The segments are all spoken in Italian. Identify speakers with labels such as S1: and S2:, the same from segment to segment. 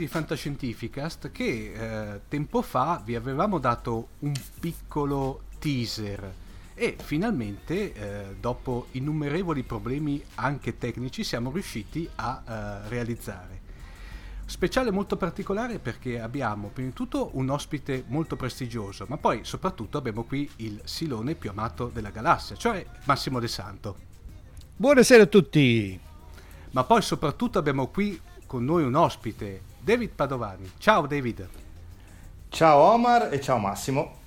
S1: di Fantascientificast che eh, tempo fa vi avevamo dato un piccolo teaser e finalmente eh, dopo innumerevoli problemi anche tecnici siamo riusciti a eh, realizzare. Speciale molto particolare perché abbiamo prima di tutto un ospite molto prestigioso, ma poi soprattutto abbiamo qui il silone più amato della galassia, cioè Massimo De Santo.
S2: Buonasera a tutti!
S1: Ma poi soprattutto abbiamo qui con noi un ospite, David Padovani. Ciao David.
S3: Ciao Omar e ciao Massimo.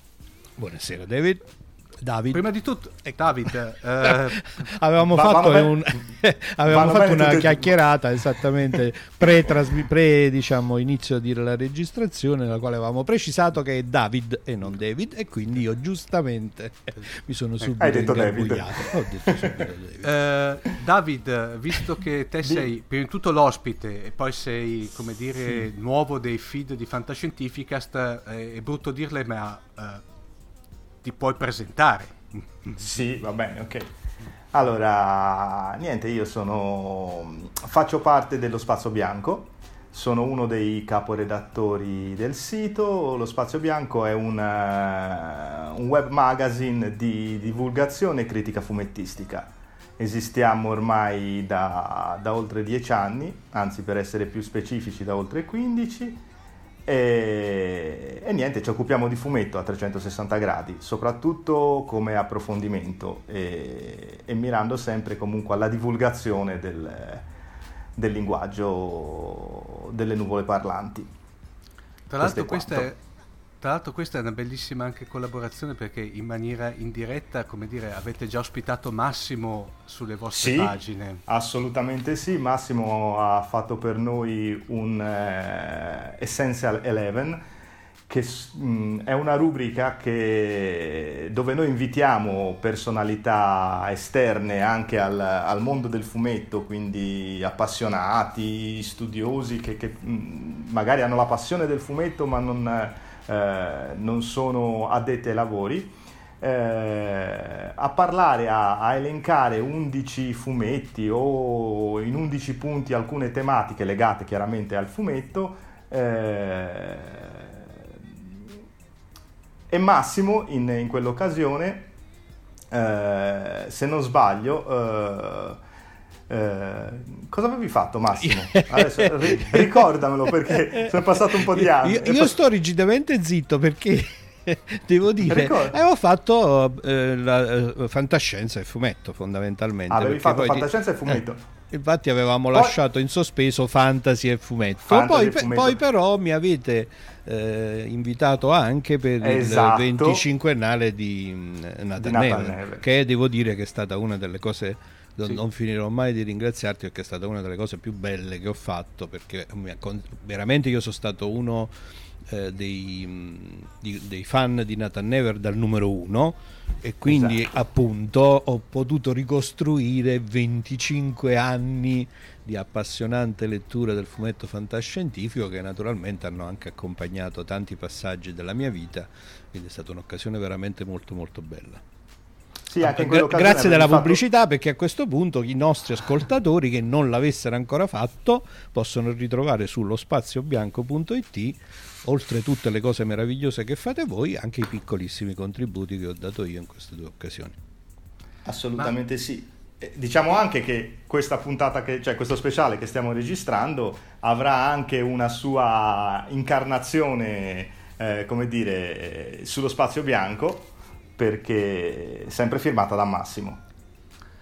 S2: Buonasera David.
S1: David. Prima di tutto, eh, David, eh,
S2: avevamo va, fatto, un, avevamo fatto una chiacchierata esattamente pre, pre diciamo, inizio di la registrazione, nella quale avevamo precisato che è David e non David, e quindi io giustamente mi sono subito
S3: Hai detto David.
S1: Ho detto subito David. Uh, David, visto che te sei prima di tutto l'ospite e poi sei, come dire, sì. nuovo dei feed di Fantascientificast, eh, è brutto dirle, ma. Uh, ti puoi presentare.
S3: Sì, va bene, ok. Allora, niente, io sono... faccio parte dello Spazio Bianco, sono uno dei caporedattori del sito. Lo Spazio Bianco è un, uh, un web magazine di divulgazione e critica fumettistica. Esistiamo ormai da, da oltre dieci anni, anzi per essere più specifici da oltre 15 e, e, niente, ci occupiamo di fumetto a 360 gradi, soprattutto come approfondimento e, e mirando sempre comunque alla divulgazione del, del linguaggio delle nuvole parlanti.
S1: Tra l'altro questa è, tra l'altro questa è una bellissima anche collaborazione perché in maniera indiretta, come dire, avete già ospitato Massimo sulle vostre
S3: sì,
S1: pagine.
S3: Assolutamente sì, Massimo ha fatto per noi un eh, Essential Eleven che mh, mm, è una rubrica che, dove noi invitiamo personalità esterne anche al, al, mondo del fumetto, quindi appassionati, studiosi che, che mh, mm, magari hanno la passione del fumetto ma non eh, non sono addetti ai lavori, eh, a parlare, a, a, elencare 11 fumetti o in 11 punti alcune tematiche legate chiaramente al fumetto. Eh, e Massimo in, in quell'occasione, eh, se non sbaglio, eh, eh, cosa avevi fatto Massimo? Adesso, ri- ricordamelo perché sono passato un po' di anni.
S2: Io, io poi... sto rigidamente zitto perché devo dire, Ricordo. avevo fatto eh, la eh, fantascienza e fumetto fondamentalmente.
S3: Avevi fatto fantascienza di... e fumetto.
S2: Eh, infatti avevamo poi... lasciato in sospeso fantasy e fumetto. Fantasy poi, e fumetto. poi, però mi avete eh, invitato anche per esatto. il 25ennale di mm, Nathan, di Nathan Neve, che devo dire che è stata una delle cose non, sì. non, finirò mai di ringraziarti perché è stata una delle cose più belle che ho fatto perché veramente io sono stato uno eh, dei, di, dei, fan di Nathan Never dal numero uno e quindi esatto. appunto ho potuto ricostruire 25 anni di appassionante lettura del fumetto fantascientifico che naturalmente hanno anche accompagnato tanti passaggi della mia vita quindi è stata un'occasione veramente molto molto bella
S3: sì, anche
S2: Gra- grazie della fatto... pubblicità perché a questo punto i nostri ascoltatori che non l'avessero ancora fatto possono ritrovare sullo spaziobianco.it oltre tutte le cose meravigliose che fate voi anche i piccolissimi contributi che ho dato io in queste due occasioni.
S3: Assolutamente Ma... sì. Diciamo anche che questa puntata, che, cioè questo speciale che stiamo registrando, avrà anche una sua incarnazione, eh, come dire, eh, sullo spazio bianco, perché sempre firmata da Massimo.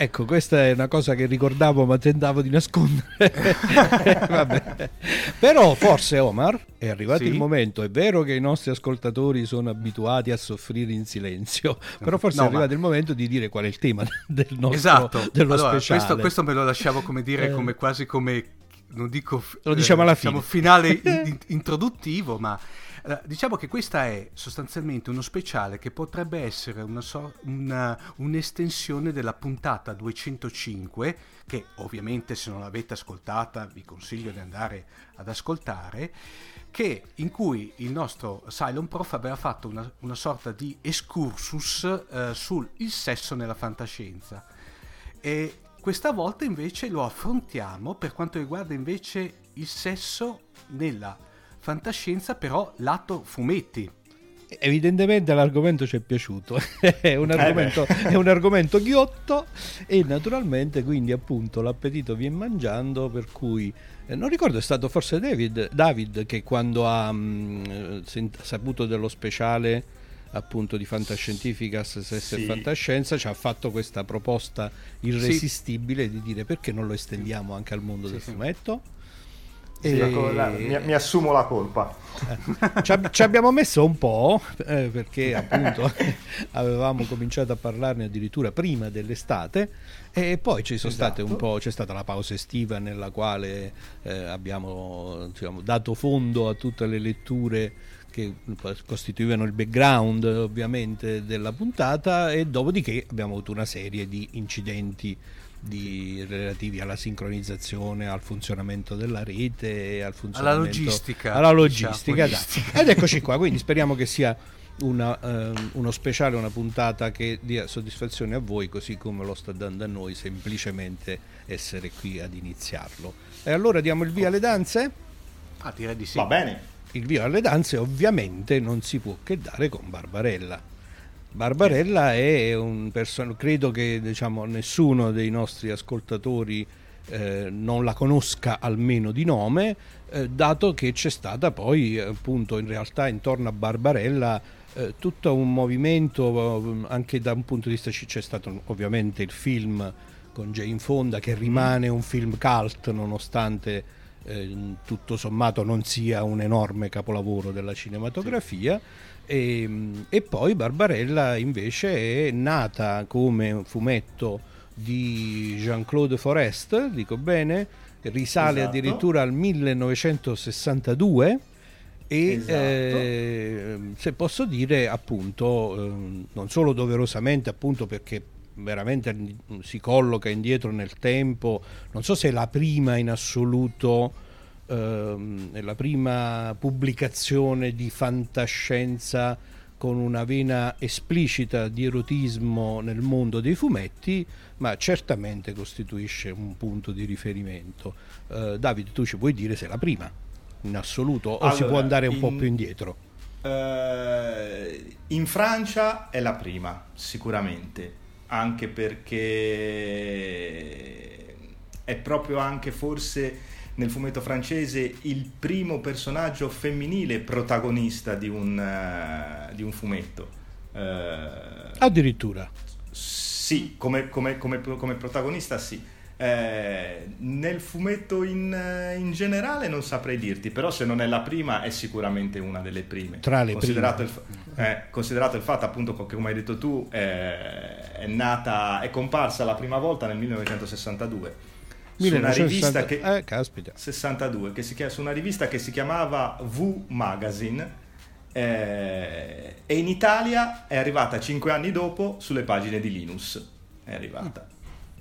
S2: Ecco, questa è una cosa che ricordavo ma tentavo di nascondere. Però forse Omar è arrivato sì. il momento, è vero che i nostri ascoltatori sono abituati a soffrire in silenzio, però forse no, è arrivato ma... il momento di dire qual è il tema del nostro esatto. dello allora, speciale.
S1: Questo, questo, me lo lasciavo come dire, eh. come quasi come non dico
S2: lo diciamo alla eh, fine.
S1: Diciamo finale in, introduttivo, ma eh, diciamo che questa è sostanzialmente uno speciale che potrebbe essere una so- una, un'estensione della puntata 205, che ovviamente se non l'avete ascoltata vi consiglio di andare ad ascoltare, che, in cui il nostro Cylon Prof aveva fatto una, una sorta di excursus eh, sul sesso nella fantascienza. E questa volta invece lo affrontiamo per quanto riguarda invece il sesso nella fantascienza, però lato fumetti.
S2: Evidentemente l'argomento ci è piaciuto, è, un eh argomento, è un argomento ghiotto e naturalmente quindi appunto l'appetito viene mangiando per cui eh, non ricordo è stato forse David, David che quando ha mh, mm, saputo dello speciale appunto di fantascientica sesso sì. fantascienza ci ha fatto questa proposta irresistibile sì. di dire perché non lo estendiamo anche al mondo sì, del fumetto
S3: sì, e... la, mi, mi, assumo la colpa.
S2: Eh, ci, ci, abbiamo messo un po' eh, perché appunto avevamo cominciato a parlarne addirittura prima dell'estate e poi esatto. c'è stata la pausa estiva nella quale eh, abbiamo diciamo, dato fondo a tutte le letture che costituivano il background ovviamente della puntata e dopodiché abbiamo avuto una serie di incidenti di, relativi alla sincronizzazione, al funzionamento della rete, al funzionamento,
S1: alla logistica.
S2: Alla logistica, logistica. Ed eccoci qua, quindi speriamo che sia una, eh, uno speciale, una puntata che dia soddisfazione a voi, così come lo sta dando a noi semplicemente essere qui ad iniziarlo. E allora diamo il via alle danze?
S1: Ah, direi di sì.
S3: Va bene.
S2: Il via alle danze ovviamente non si può che dare con Barbarella. Barbarella è un personaggio, credo che diciamo, nessuno dei nostri ascoltatori eh, non la conosca almeno di nome, eh, dato che c'è stata poi appunto in realtà intorno a Barbarella eh, tutto un movimento eh, anche da un punto di vista c'è stato ovviamente il film con Jane Fonda che rimane un film cult nonostante eh, tutto sommato non sia un enorme capolavoro della cinematografia. Sì e, e, poi Barbarella invece è nata come fumetto di Jean-Claude Forest, dico bene, risale esatto. addirittura al 1962 e esatto. eh, se posso dire appunto eh, non solo doverosamente appunto perché veramente si colloca indietro nel tempo non so se è la prima in assoluto ehm, è la prima pubblicazione di fantascienza con una vena esplicita di erotismo nel mondo dei fumetti, ma certamente costituisce un punto di riferimento. Eh, David, tu ci puoi dire se è la prima in assoluto o allora, si può andare un in, po' più indietro?
S3: Eh, in Francia è la prima, sicuramente, anche perché è proprio anche forse nel fumetto francese il primo personaggio femminile protagonista di un, uh, di un fumetto.
S2: Uh, Addirittura.
S3: Sì, come, come, come, come protagonista sì. Eh, nel fumetto in, in, generale non saprei dirti, però se non è la prima è sicuramente una delle prime.
S2: Tra le
S3: considerato
S2: prime.
S3: Il, eh, considerato il fatto appunto che come hai detto tu eh, è nata, è comparsa la prima volta nel 1962
S2: su una rivista che, eh, caspita.
S3: 62, che si chiama, su una rivista che si chiamava V Magazine eh, e in Italia è arrivata 5 anni dopo sulle pagine di Linus. È arrivata.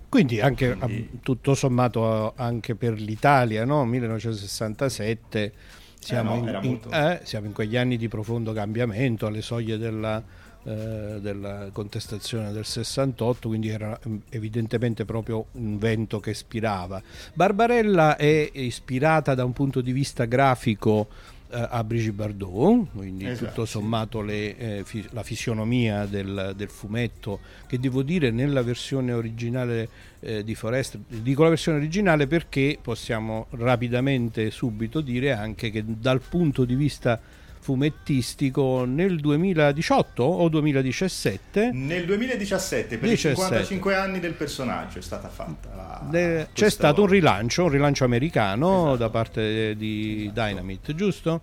S2: Quindi anche Quindi... tutto sommato anche per l'Italia, no? 1967 siamo, eh no, in, molto... eh, siamo in quegli anni di profondo cambiamento, alle soglie della eh, della contestazione del 68, quindi era mm, evidentemente proprio un vento che ispirava. Barbarella è ispirata da un punto di vista grafico eh, a Brigitte Bardot, quindi esatto, tutto sommato le, eh, fi- la fisionomia del, del, fumetto, che devo dire nella versione originale eh, di Forest, dico la versione originale perché possiamo rapidamente subito dire anche che dal punto di vista fumettistico nel 2018 o 2017
S3: nel 2017 per 17. i 55 anni del personaggio è stata fatta la,
S2: De, c'è stato un rilancio un rilancio americano esatto. da parte di esatto. Dynamite giusto?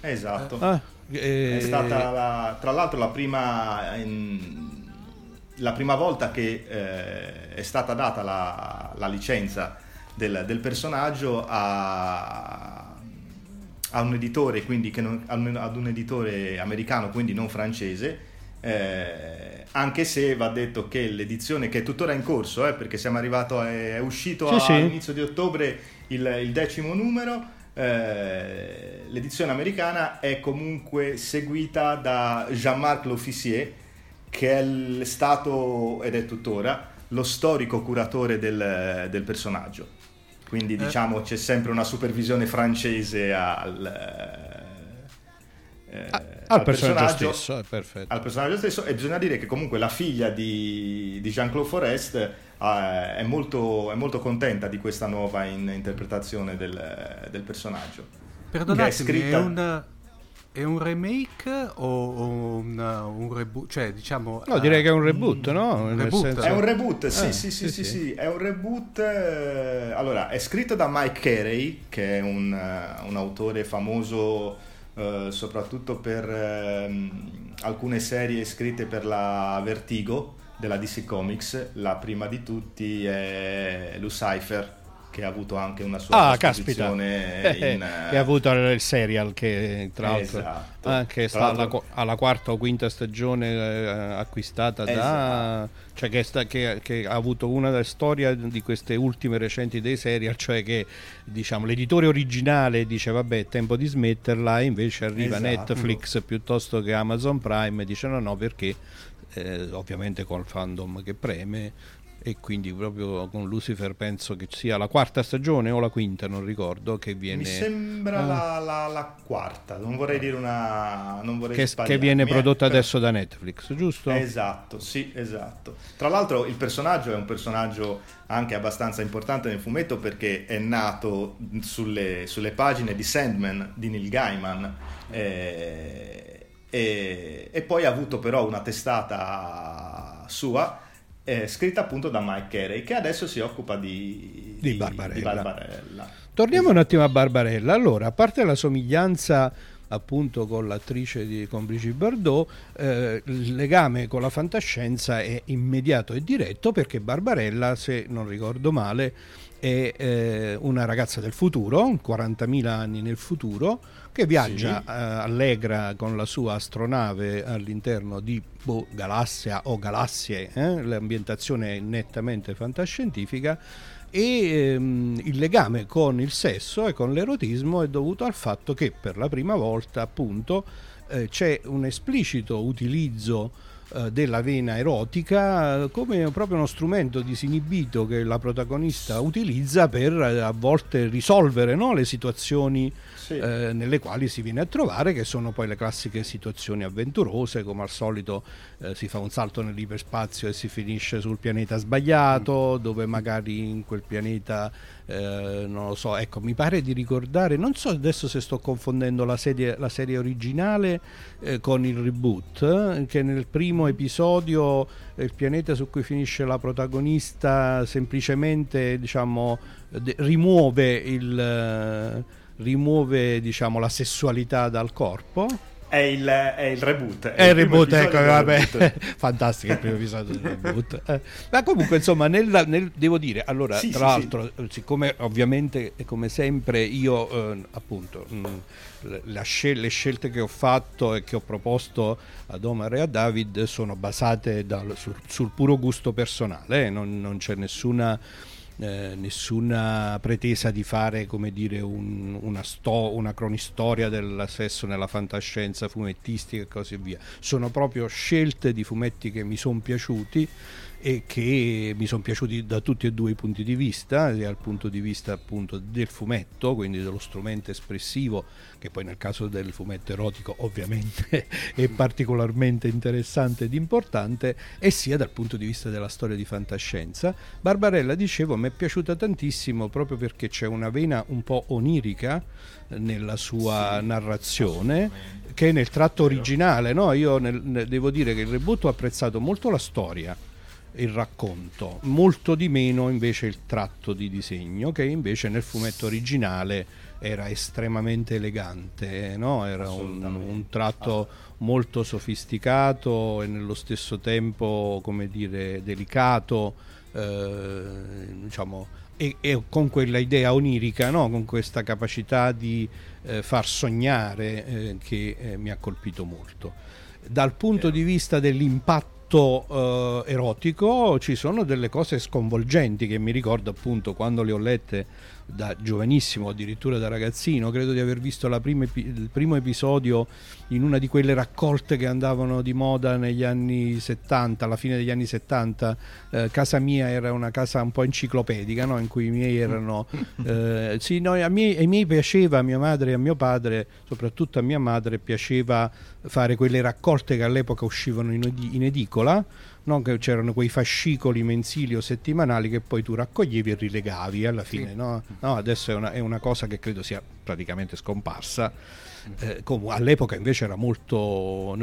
S3: esatto ah, eh, è stata la, tra l'altro la prima la prima volta che eh, è stata data la, la licenza del, del personaggio a a un editore, quindi non, ad un editore americano, quindi non francese, eh, anche se va detto che l'edizione che è tuttora in corso, eh, perché siamo arrivati, è, uscito sì, all'inizio sì. di ottobre il, il decimo numero, eh, l'edizione americana è comunque seguita da Jean-Marc L'Officier, che è stato ed è tuttora lo storico curatore del, del personaggio. Quindi eh. diciamo c'è sempre una supervisione francese al,
S2: eh, al, al, personaggio, stesso,
S3: al, personaggio, stesso, e bisogna dire che comunque la figlia di, di Jean-Claude Forest eh, è, molto, è, molto, contenta di questa nuova in, interpretazione del, del personaggio.
S1: Perdonatemi, è, scritta... è, un, è, un, remake o, un, un, reboot? Cioè, diciamo...
S2: No, direi che è un reboot, no?
S3: Un reboot. Senso... È un reboot, sì, eh, sì, sì, sì, sì, sì, è un reboot... Eh, allora, è scritto da Mike Carey, che è un, un autore famoso eh, soprattutto per eh, alcune serie scritte per la Vertigo della DC Comics. La prima di tutti è Lucifer che ha avuto anche una sua
S2: ah, caspita. in... che ha avuto il serial che tra l'altro esatto. anche sta alla, alla, quarta o quinta stagione eh, acquistata esatto. da cioè che, sta, che, che, ha avuto una storie di queste ultime recenti dei serial cioè che diciamo l'editore originale dice vabbè è tempo di smetterla e invece arriva esatto. Netflix piuttosto che Amazon Prime e dice no no perché eh, ovviamente col fandom che preme e quindi proprio con Lucifer penso che sia la quarta stagione o la quinta, non ricordo, che viene... Mi
S3: sembra ah. la, la, la, quarta, non vorrei dire una... Non vorrei
S2: che, che, viene prodotta per... adesso da Netflix, giusto?
S3: Esatto, sì, esatto. Tra l'altro il personaggio è un personaggio anche abbastanza importante nel fumetto perché è nato sulle, sulle pagine di Sandman di Neil Gaiman. Eh, e, e poi ha avuto però una testata sua eh, scritta appunto da Mike Carey, che adesso si occupa di,
S2: di, di, Barbarella. di Barbarella. Torniamo un attimo a Barbarella. Allora, a parte la somiglianza appunto con l'attrice di con Brigitte Bardot, eh, il legame con la fantascienza è immediato e diretto perché Barbarella, se non ricordo male, è eh, una ragazza del futuro, 40.000 anni nel futuro, che viaggia sì. eh, allegra con la sua astronave all'interno di boh, galassia o galassie, eh? l'ambientazione è nettamente fantascientifica e ehm, il legame con il sesso e con l'erotismo è dovuto al fatto che per la prima volta appunto eh, c'è un esplicito utilizzo eh, della vena erotica eh, come proprio uno strumento disinibito che la protagonista utilizza per eh, a volte risolvere no, le situazioni sì. eh, nelle quali si viene a trovare, che sono poi le classiche situazioni avventurose, come al solito eh, si fa un salto nell'iperspazio e si finisce sul pianeta sbagliato, mm. dove magari in quel pianeta, eh, non lo so, ecco, mi pare di ricordare, non so adesso se sto confondendo la serie, la serie originale eh, con il reboot, che nel primo episodio il pianeta su cui finisce la protagonista semplicemente diciamo, rimuove il rimuove diciamo, la sessualità dal corpo.
S3: È il, è il reboot.
S2: È, è il reboot, ecco, vabbè, fantastico il primo episodio del reboot. Eh, ma comunque, insomma, nel, nel, devo dire, allora, sì, tra sì, l'altro, sì. siccome ovviamente, come sempre, io eh, appunto, mh, mm, scel- le scelte che ho fatto e che ho proposto ad Omar e a David sono basate dal, sul, sul, puro gusto personale, eh, non, non c'è nessuna eh, nessuna pretesa di fare dire un, una, sto, una, cronistoria del sesso nella fantascienza fumettistica e così via. Sono proprio scelte di fumetti che mi sono piaciuti e che mi sono piaciuti da tutti e due i punti di vista, dal punto di vista appunto del fumetto, quindi dello strumento espressivo, che poi nel caso del fumetto erotico ovviamente è particolarmente interessante ed importante, e sia dal punto di vista della storia di fantascienza. Barbarella, dicevo, mi è piaciuta tantissimo proprio perché c'è una vena un po' onirica nella sua sì, narrazione che nel tratto originale, no? io nel, devo dire che il reboot ho apprezzato molto la storia il racconto, molto di meno invece il tratto di disegno che invece nel fumetto originale era estremamente elegante, no? era un, un, tratto molto sofisticato e nello stesso tempo come dire delicato, eh, diciamo, e, e, con quella idea onirica, no? con questa capacità di eh, far sognare eh, che eh, mi ha colpito molto. Dal punto di vista dell'impatto molto eh, erotico, ci sono delle cose sconvolgenti che mi ricordo appunto quando le ho lette da giovanissimo, addirittura da ragazzino, credo di aver visto prima, il primo episodio in una di quelle raccolte che andavano di moda negli anni 70, alla fine degli anni 70. Eh, casa mia era una casa un po' enciclopedica, no? in cui i miei erano... Eh, sì, no, a miei, ai miei piaceva, a mia madre e a mio padre, soprattutto a mia madre, piaceva fare quelle raccolte che all'epoca uscivano in, in edicola non che c'erano quei fascicoli mensili o settimanali che poi tu raccoglievi e rilegavi alla fine, sì. no? no? adesso è una, è una, cosa che credo sia praticamente scomparsa. Eh, come, all'epoca invece era molto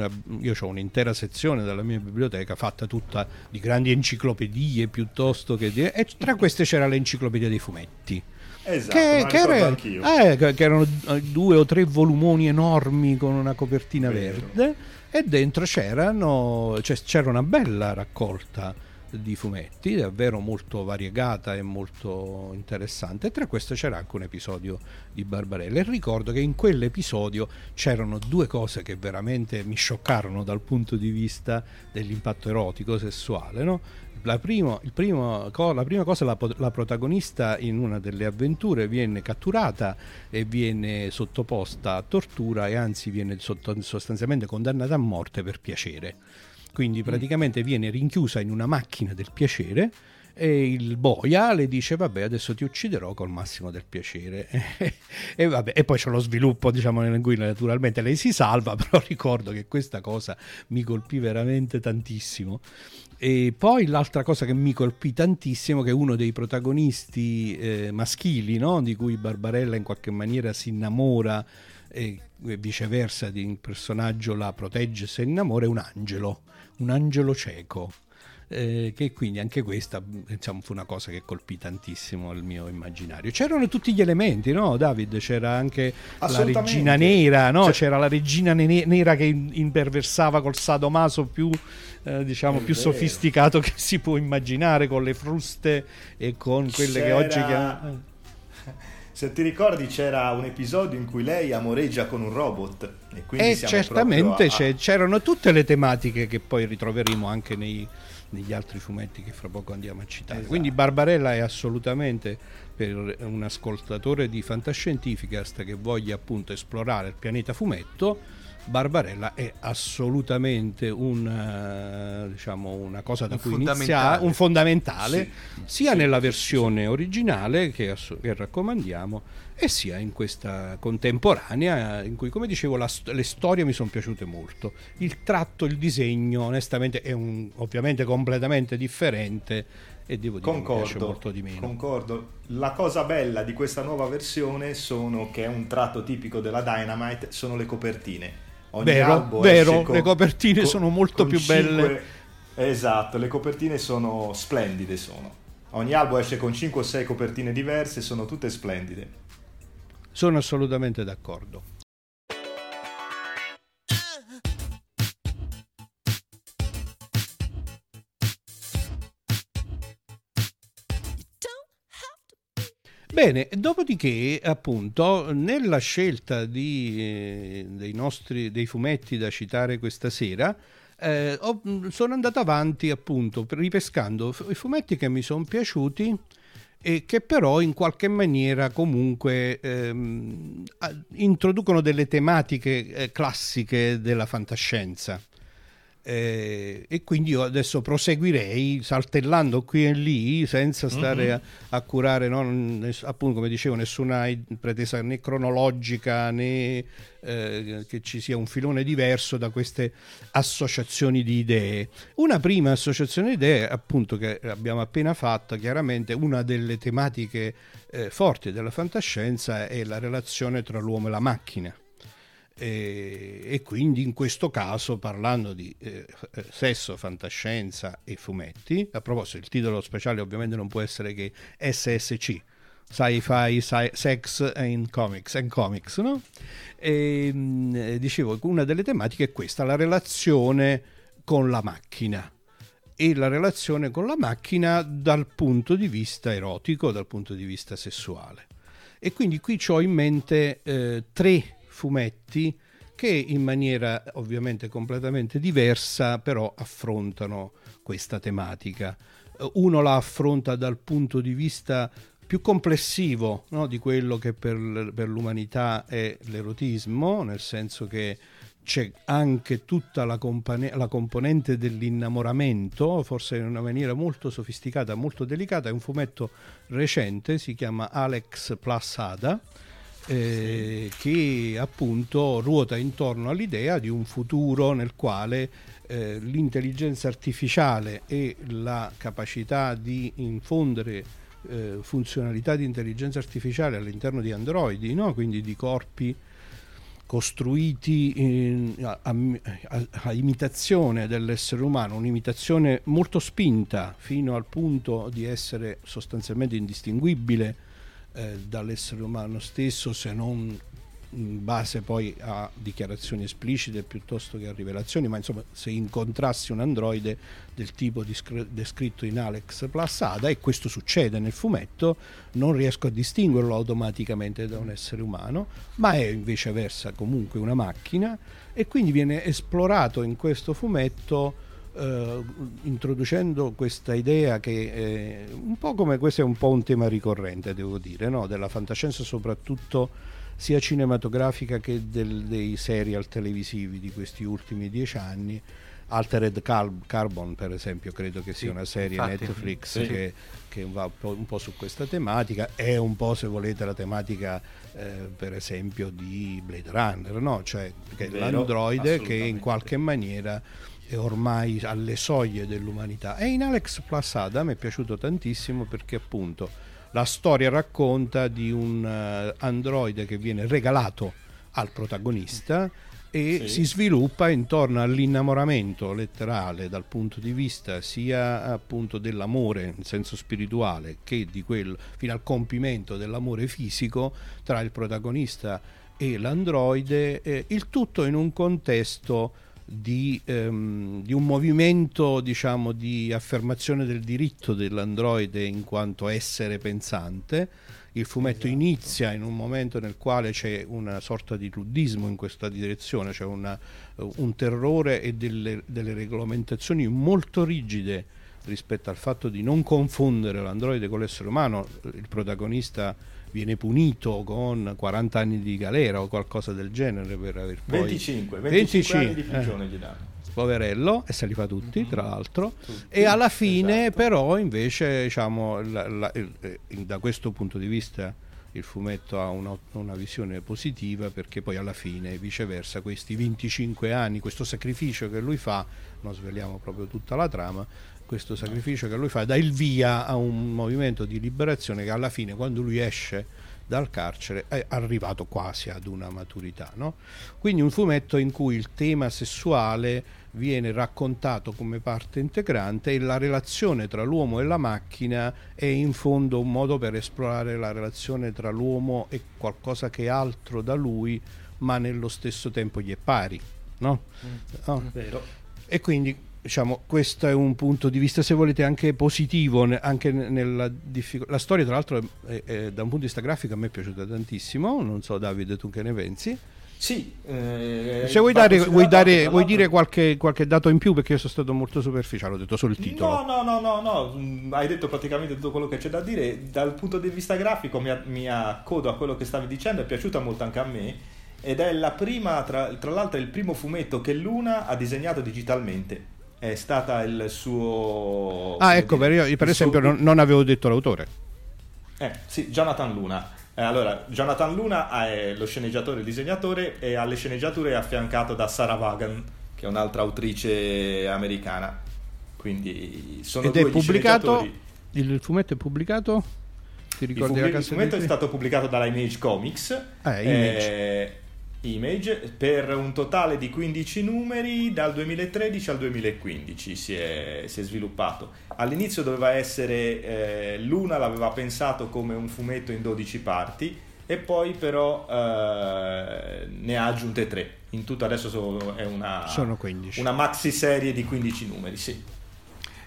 S2: io ho un'intera sezione della mia biblioteca fatta tutta di grandi enciclopedie piuttosto che di, e tra queste c'era l'enciclopedia dei fumetti
S3: Esatto, che, che, era,
S2: eh, che, erano due o tre volumoni enormi con una copertina Vero. verde e dentro c'erano, cioè, c'era una bella raccolta di fumetti, davvero molto variegata e molto interessante. E tra questo c'era anche un episodio di Barbarella. E ricordo che in quell'episodio c'erano due cose che veramente mi scioccarono dal punto di vista dell'impatto erotico sessuale. No? La, primo, primo, la, prima cosa, la, la, protagonista in una delle avventure viene catturata e viene sottoposta a tortura e anzi viene sostanzialmente condannata a morte per piacere. Quindi mm. praticamente viene rinchiusa in una macchina del piacere e il boia le dice vabbè adesso ti ucciderò col massimo del piacere e, vabbè, e, poi c'è lo sviluppo diciamo in cui naturalmente lei si salva però ricordo che questa cosa mi colpì veramente tantissimo e poi l'altra cosa che mi colpì tantissimo che uno dei protagonisti eh, maschili no? di cui Barbarella in qualche maniera si innamora e viceversa di un personaggio la protegge se innamora è un angelo un angelo cieco eh, che quindi anche questa diciamo, fu una cosa che colpì tantissimo il mio immaginario. C'erano tutti gli elementi, no David? C'era anche la regina nera, no? Cioè... C'era la regina ne- nera che imperversava col sadomaso più, eh, diciamo, più sofisticato che si può immaginare, con le fruste e con quelle C'era... che oggi chiamano...
S3: Se ti ricordi c'era un episodio in cui lei amoreggia con un robot.
S2: E quindi eh, certamente a... c'erano tutte le tematiche che poi ritroveremo anche nei, negli altri fumetti che fra poco andiamo a citare. Esatto. Quindi Barbarella è assolutamente per un ascoltatore di fantascientificast che voglia appunto esplorare il pianeta fumetto. Barbarella è assolutamente un, diciamo, una cosa da un cui iniziare, un fondamentale, sì, sia sì, nella versione sì, originale che, che raccomandiamo, e sia in questa contemporanea in cui, come dicevo, la, le storie mi sono piaciute molto. Il tratto, il disegno, onestamente, è un, ovviamente completamente differente e devo dire concordo, che mi piace molto di meno.
S3: Concordo. La cosa bella di questa nuova versione sono che è un tratto tipico della Dynamite, sono le copertine.
S2: Ogni vero, vero, con, le copertine con, sono molto più cinque, belle.
S3: Esatto, le copertine sono splendide sono. Ogni albo esce con 5 o 6 copertine diverse, sono tutte splendide.
S2: Sono assolutamente d'accordo. Bene, dopodiché, appunto, nella scelta di, eh, dei nostri dei fumetti da citare questa sera, eh, ho, sono andato avanti appunto ripescando i fumetti che mi sono piaciuti e che però in qualche maniera comunque ehm, introducono delle tematiche eh, classiche della fantascienza. Eh, e quindi io adesso proseguirei saltellando qui e lì senza stare mm-hmm. a, a, curare no, ness, appunto come dicevo nessuna pretesa né cronologica né eh, che ci sia un filone diverso da queste associazioni di idee una prima associazione di idee appunto che abbiamo appena fatto chiaramente una delle tematiche eh, forti della fantascienza è la relazione tra l'uomo e la macchina e, e, quindi in questo caso parlando di eh, sesso, fantascienza e fumetti, a proposito il titolo speciale ovviamente non può essere che SSC, Sci-Fi, sci- Sex and Comics, and comics no? E, mh, dicevo, una delle tematiche è questa, la relazione con la macchina e la relazione con la macchina dal punto di vista erotico, dal punto di vista sessuale. E quindi qui ho in mente eh, tre fumetti che in maniera ovviamente completamente diversa però affrontano questa tematica. Uno la affronta dal punto di vista più complessivo no, di quello che per, per l'umanità è l'erotismo, nel senso che c'è anche tutta la, compane- la, componente dell'innamoramento, forse in una maniera molto sofisticata, molto delicata. È un fumetto recente, si chiama Alex Plus Ada, eh, che appunto ruota intorno all'idea di un futuro nel quale eh, l'intelligenza artificiale e la capacità di infondere eh, funzionalità di intelligenza artificiale all'interno di androidi, no? quindi di corpi costruiti in, a, a, a, imitazione dell'essere umano, un'imitazione molto spinta fino al punto di essere sostanzialmente indistinguibile eh, dall'essere umano stesso se non in base poi a dichiarazioni esplicite piuttosto che a rivelazioni, ma insomma se incontrassi un androide del tipo descritto in Alex Plus Ada e questo succede nel fumetto, non riesco a distinguerlo automaticamente da un essere umano, ma è invece versa comunque una macchina e quindi viene esplorato in questo fumetto Uh, introducendo questa idea che eh, un po' come questo è un po' un tema ricorrente, devo dire, no? della fantascienza soprattutto sia cinematografica che del, dei serial televisivi di questi ultimi dieci anni. Altered Carbon, per esempio, credo che sia sì, una serie infatti, Netflix sì. che, che, va un po', un po', su questa tematica. È un po', se volete, la tematica, eh, per esempio, di Blade Runner, no? cioè che Vero, l'androide che in qualche maniera è ormai alle soglie dell'umanità. E in Alex Plus Adam è piaciuto tantissimo perché, appunto, la storia racconta di un uh, androide che viene regalato al protagonista e sì. si sviluppa intorno all'innamoramento letterale dal punto di vista sia appunto dell'amore in senso spirituale che di quello fino al compimento dell'amore fisico tra il protagonista e l'androide, eh, il tutto in un contesto di, ehm, di, un movimento diciamo, di affermazione del diritto dell'androide in quanto essere pensante. Il fumetto esatto. inizia in un momento nel quale c'è una sorta di luddismo in questa direzione, c'è una, un terrore e delle, delle regolamentazioni molto rigide rispetto al fatto di non confondere l'androide con l'essere umano. Il protagonista viene punito con 40 anni di galera o qualcosa del genere per aver poi
S3: 25, 25, 25 anni di prigione eh, gli danno
S2: poverello e se li fa tutti mm-hmm. tra l'altro tutti. e alla fine esatto. però invece diciamo la, la, il, eh, da questo punto di vista il fumetto ha una, una, visione positiva perché poi alla fine viceversa questi 25 anni questo sacrificio che lui fa non sveliamo proprio tutta la trama questo sacrificio che lui fa dà il via a un movimento di liberazione che alla fine quando lui esce dal carcere è arrivato quasi ad una maturità. No? Quindi un fumetto in cui il tema sessuale viene raccontato come parte integrante e la relazione tra l'uomo e la macchina è in fondo un modo per esplorare la relazione tra l'uomo e qualcosa che è altro da lui ma nello stesso tempo gli è pari. No? Mm. no? E quindi diciamo, questo è un punto di vista, se volete, anche positivo, anche nella difficoltà. La storia, tra l'altro, è, è, da un punto di vista grafico a me è piaciuta tantissimo. Non so, Davide, tu che ne pensi?
S3: Sì,
S2: eh, se vuoi, dare, vuoi, dare, vuoi dire qualche, qualche, dato in più perché io sono stato molto superficiale, ho detto solo il titolo.
S3: No, no, no, no, no. Mm, hai detto praticamente tutto quello che c'è da dire. Dal punto di vista grafico mi, mi accodo a quello che stavi dicendo, è piaciuta molto anche a me ed è la prima, tra, tra l'altro è il primo fumetto che Luna ha disegnato digitalmente è stata il suo...
S2: Ah, ecco, per, io, per esempio suo... non, non, avevo detto l'autore.
S3: Eh, sì, Jonathan Luna. Eh, allora, Jonathan Luna è lo sceneggiatore e il disegnatore e alle sceneggiature è affiancato da Sarah Vaughan, che è un'altra autrice americana. Quindi sono
S2: Ed
S3: due
S2: è pubblicato, il fumetto è pubblicato?
S3: Ti ricordi il, il fumetto è stato pubblicato dalla Image Comics.
S2: Eh, Image.
S3: Eh, Image per un totale di 15 numeri dal 2013 al 2015 si è, si è sviluppato. All'inizio doveva essere, eh, Luna l'aveva pensato come un fumetto in 12 parti e poi però eh, ne ha aggiunte 3. In tutto adesso sono, è una,
S2: sono
S3: una maxi serie di 15 numeri, sì.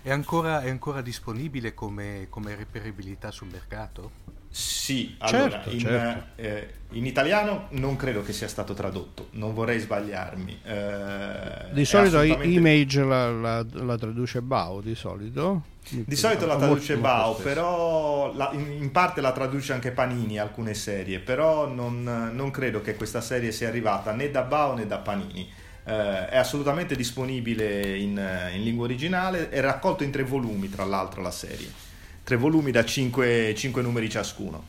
S1: È ancora, è ancora disponibile come, come reperibilità sul mercato?
S3: Sì, allora certo, in, certo. Eh, in, italiano non credo che sia stato tradotto, non vorrei sbagliarmi.
S2: Eh, di solito assolutamente... Image la, la, la, traduce Bao, di solito.
S3: Di solito la traduce Bao, però la, in, in, parte la traduce anche Panini alcune serie, però non, non, credo che questa serie sia arrivata né da Bao né da Panini. Eh, è assolutamente disponibile in, in lingua originale, è raccolto in tre volumi tra l'altro la serie tre volumi da 5, 5 numeri ciascuno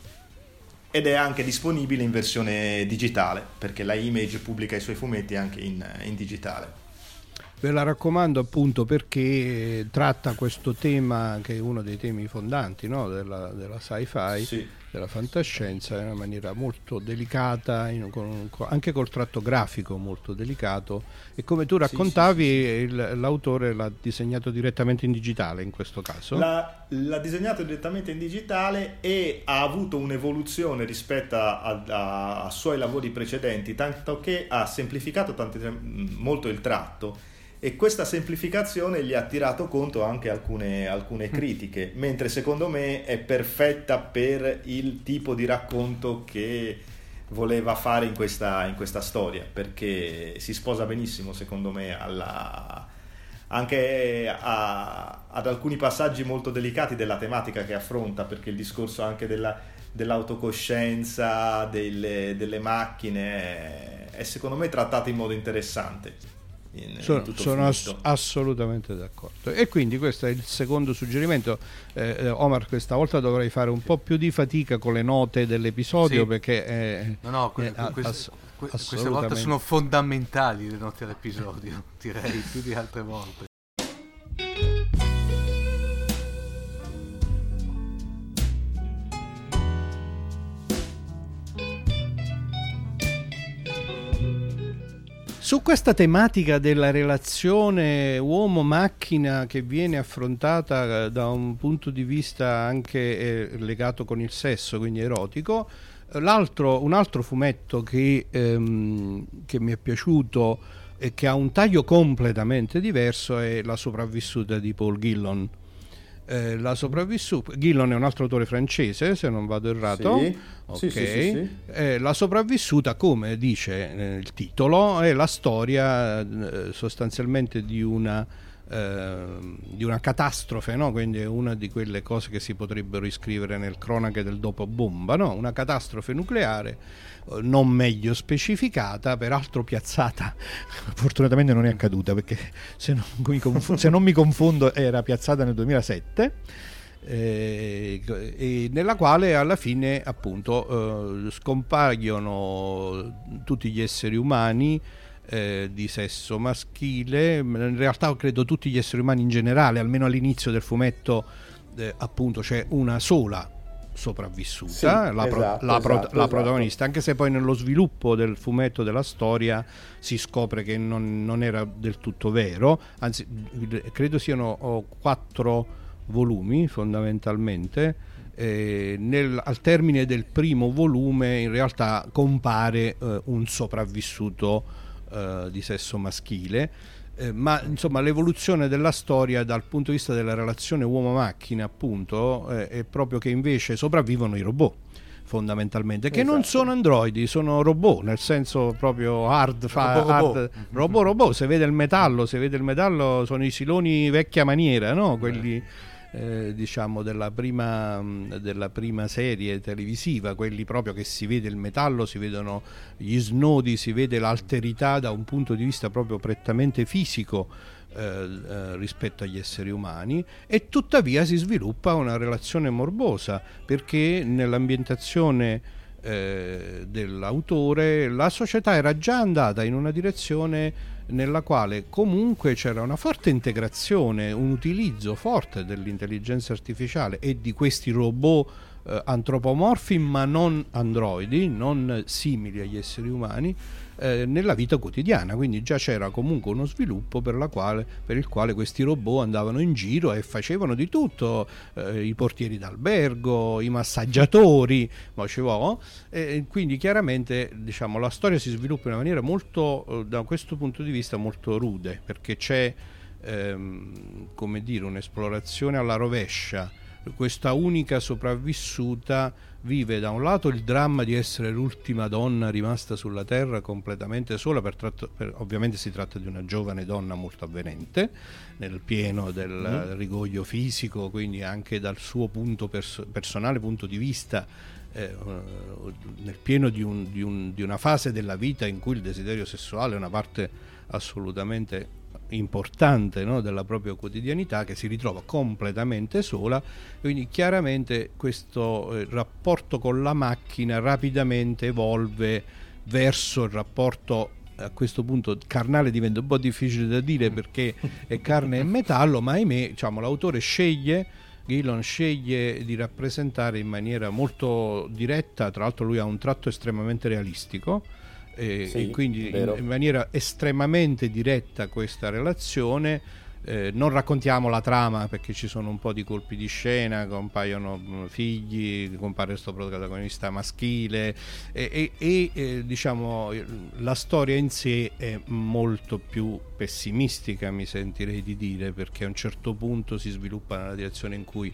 S3: ed è anche disponibile in versione digitale perché la Image pubblica i suoi fumetti anche in, in digitale.
S2: Ve la raccomando appunto perché tratta questo tema che è uno dei temi fondanti no? della, della sci-fi. Sì della fantascienza in una maniera molto delicata, in, con, anche col tratto grafico molto delicato. E come tu raccontavi sì, sì, sì, il, l'autore l'ha disegnato direttamente in digitale in questo caso?
S3: L'ha, l'ha, disegnato direttamente in digitale e ha avuto un'evoluzione rispetto ai suoi lavori precedenti, tanto che ha semplificato tanti, molto il tratto e questa semplificazione gli ha tirato conto anche alcune, alcune mm. critiche, mentre secondo me è perfetta per il tipo di racconto che voleva fare in questa, in questa storia, perché si sposa benissimo secondo me alla, anche a, ad alcuni passaggi molto delicati della tematica che affronta, perché il discorso anche della, dell'autocoscienza, delle, delle macchine è secondo me trattato in modo interessante
S2: in, sono, in sono ass- assolutamente d'accordo. E quindi questo è il secondo suggerimento. Eh, eh, Omar questa volta dovrei fare un po' più di fatica con le note dell'episodio sì. perché è,
S1: no, no, que- è, queste, ass- queste volte sono fondamentali le note dell'episodio direi più di altre volte
S2: Su questa tematica della relazione uomo-macchina che viene affrontata eh, da un punto di vista anche eh, legato con il sesso, quindi erotico, un altro fumetto che, ehm, che mi è piaciuto e che ha un taglio completamente diverso è La sopravvissuta di Paul Gillon eh, la sopravvissuta Gillon è un altro autore francese se non vado errato sì, okay. sì, sì, eh, la sopravvissuta come dice eh, il titolo è la storia eh, sostanzialmente di una Ehm, di una catastrofe, no? quindi è una di quelle cose che si potrebbero iscrivere nel cronache del dopo bomba, no? una catastrofe nucleare non meglio specificata, peraltro piazzata, fortunatamente non è accaduta perché se non mi, conf- se non mi confondo era piazzata nel 2007. Eh, nella quale alla fine appunto eh, scompaiono tutti gli esseri umani eh, di sesso maschile, in realtà credo tutti gli esseri umani in generale, almeno all'inizio del fumetto eh, appunto c'è una sola sopravvissuta, sì, la, pro- esatto, la, pro- esatto, la, protagonista, esatto. anche se poi nello sviluppo del fumetto della storia si scopre che non, non era del tutto vero, anzi credo siano oh, quattro volumi fondamentalmente. Eh, nel, al termine del primo volume in realtà compare eh, un sopravvissuto eh, di sesso maschile, eh, ma insomma l'evoluzione della storia dal punto di vista della relazione uomo-macchina appunto eh, è proprio che invece sopravvivono i robot fondamentalmente, che esatto. non sono androidi, sono robot, nel senso proprio hard, fa, robot, hard robot. robot, robot, se vede il metallo, se vede il metallo sono i siloni vecchia maniera, no? quelli eh, diciamo della prima, della prima, serie televisiva, quelli proprio che si vede il metallo, si vedono gli snodi, si vede l'alterità da un punto di vista proprio prettamente fisico eh, eh, rispetto agli esseri umani e tuttavia si sviluppa una relazione morbosa perché nell'ambientazione eh, dell'autore la società era già andata in una direzione nella quale comunque c'era una forte integrazione, un utilizzo forte dell'intelligenza artificiale e di questi robot eh, antropomorfi ma non androidi, non simili agli esseri umani, eh, nella vita quotidiana. Quindi già c'era comunque uno sviluppo per, quale, per, il quale questi robot andavano in giro e facevano di tutto, eh, i portieri d'albergo, i massaggiatori, ma ci va. E quindi chiaramente diciamo, la storia si sviluppa in una maniera molto, eh, da questo punto di vista, molto rude, perché c'è ehm, come dire, un'esplorazione alla rovescia questa unica sopravvissuta vive da un lato il dramma di essere l'ultima donna rimasta sulla terra completamente sola, per tratto, per, ovviamente si tratta di una giovane donna molto avvenente, nel pieno del mm. rigoglio fisico, quindi anche dal suo punto pers- personale punto di vista, eh, nel pieno di, un, di, un, di una fase della vita in cui il desiderio sessuale è una parte assolutamente importante no, della propria quotidianità che si ritrova completamente sola. Quindi chiaramente questo eh, rapporto con la macchina rapidamente evolve verso il rapporto a questo punto carnale diventa un po' difficile da dire perché è carne e metallo ma ahimè diciamo, l'autore sceglie Gillon sceglie di rappresentare in maniera molto diretta tra l'altro lui ha un tratto estremamente realistico e, sì, e quindi in, in, maniera estremamente diretta questa relazione. Eh, non raccontiamo la trama perché ci sono un po' di colpi di scena, compaiono mm, figli, compare questo protagonista maschile e, e, e eh, diciamo la storia in sé è molto più pessimistica mi sentirei di dire perché a un certo punto si sviluppa nella direzione in cui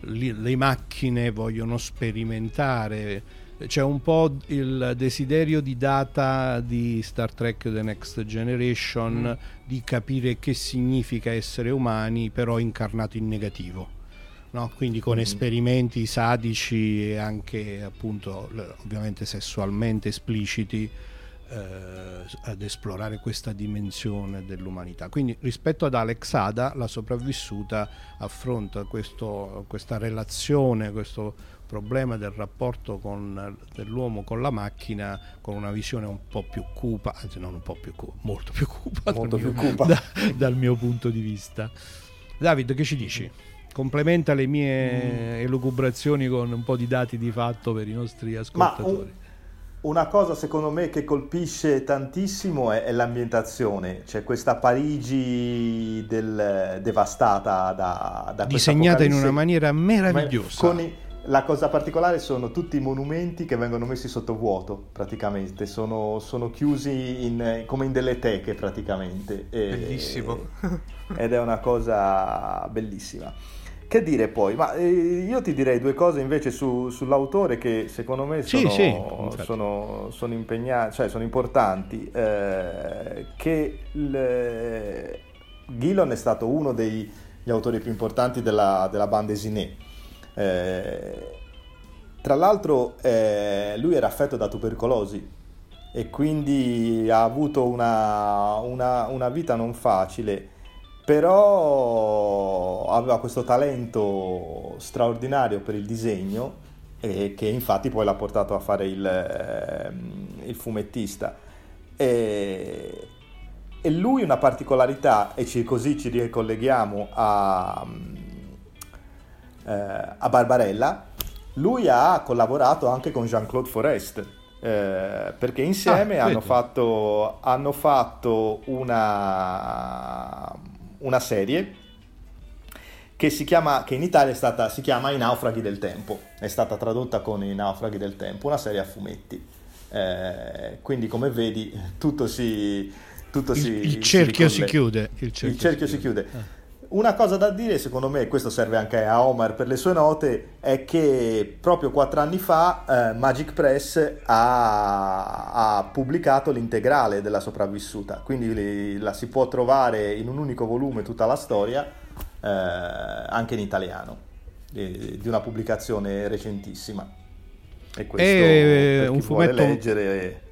S2: li, le macchine vogliono sperimentare c'è un po' il desiderio di data di Star Trek The Next Generation mm. di capire che significa essere umani, però incarnato in negativo. No? Quindi con mm. esperimenti sadici e anche appunto ovviamente sessualmente espliciti eh, ad esplorare questa dimensione dell'umanità. Quindi rispetto ad Alex Ada la sopravvissuta affronta questo, questa relazione, questo problema del rapporto con, dell'uomo con la macchina con una visione un po' più cupa, anzi non un po' più cupa, molto più cupa,
S3: molto
S2: dal,
S3: più
S2: mio,
S3: cupa.
S2: Da, dal mio punto di vista. David, che ci dici? Complementa le mie mm. elucubrazioni con un po' di dati di fatto per i nostri ascoltatori.
S3: Un, una cosa secondo me che colpisce tantissimo è, è l'ambientazione, c'è questa Parigi del, devastata da, da
S2: disegnata in una maniera meravigliosa.
S3: Con i, la cosa particolare sono tutti i monumenti che vengono messi sotto vuoto praticamente, sono, sono chiusi in, come in delle teche praticamente.
S1: E, Bellissimo.
S3: ed è una cosa bellissima. Che dire poi? Ma eh, io ti direi due cose invece su, sull'autore che secondo me sono, sì, sì, sono, sono, impegnati, cioè sono importanti. Eh, che il, Gillon è stato uno degli autori più importanti della, della bande dessinée eh, tra l'altro eh, lui era affetto da tubercolosi e quindi ha avuto una, una, una vita non facile, però aveva questo talento straordinario per il disegno e che infatti poi l'ha portato a fare il, eh, il fumettista. E, e, lui una particolarità, e ci, così ci ricolleghiamo a, a Barbarella, lui ha collaborato anche con Jean-Claude Forest. Eh, perché insieme ah, hanno, fatto, hanno, fatto, una, una serie che, si chiama, che in Italia stata, si chiama I naufraghi del tempo, è stata tradotta con I naufraghi del tempo, una serie a fumetti. Eh, quindi come vedi tutto si... Tutto
S2: il,
S3: si,
S2: il cerchio si, si chiude.
S3: Il cerchio, il cerchio si chiude. Si chiude. Ah. Una cosa da dire, secondo me, e questo serve anche a Omar per le sue note, è che proprio quattro anni fa eh, Magic Press ha, ha, pubblicato l'integrale della sopravvissuta, quindi la si può trovare in un unico volume tutta la storia, eh, anche in italiano, di, una pubblicazione recentissima.
S2: E questo è un fumetto... leggere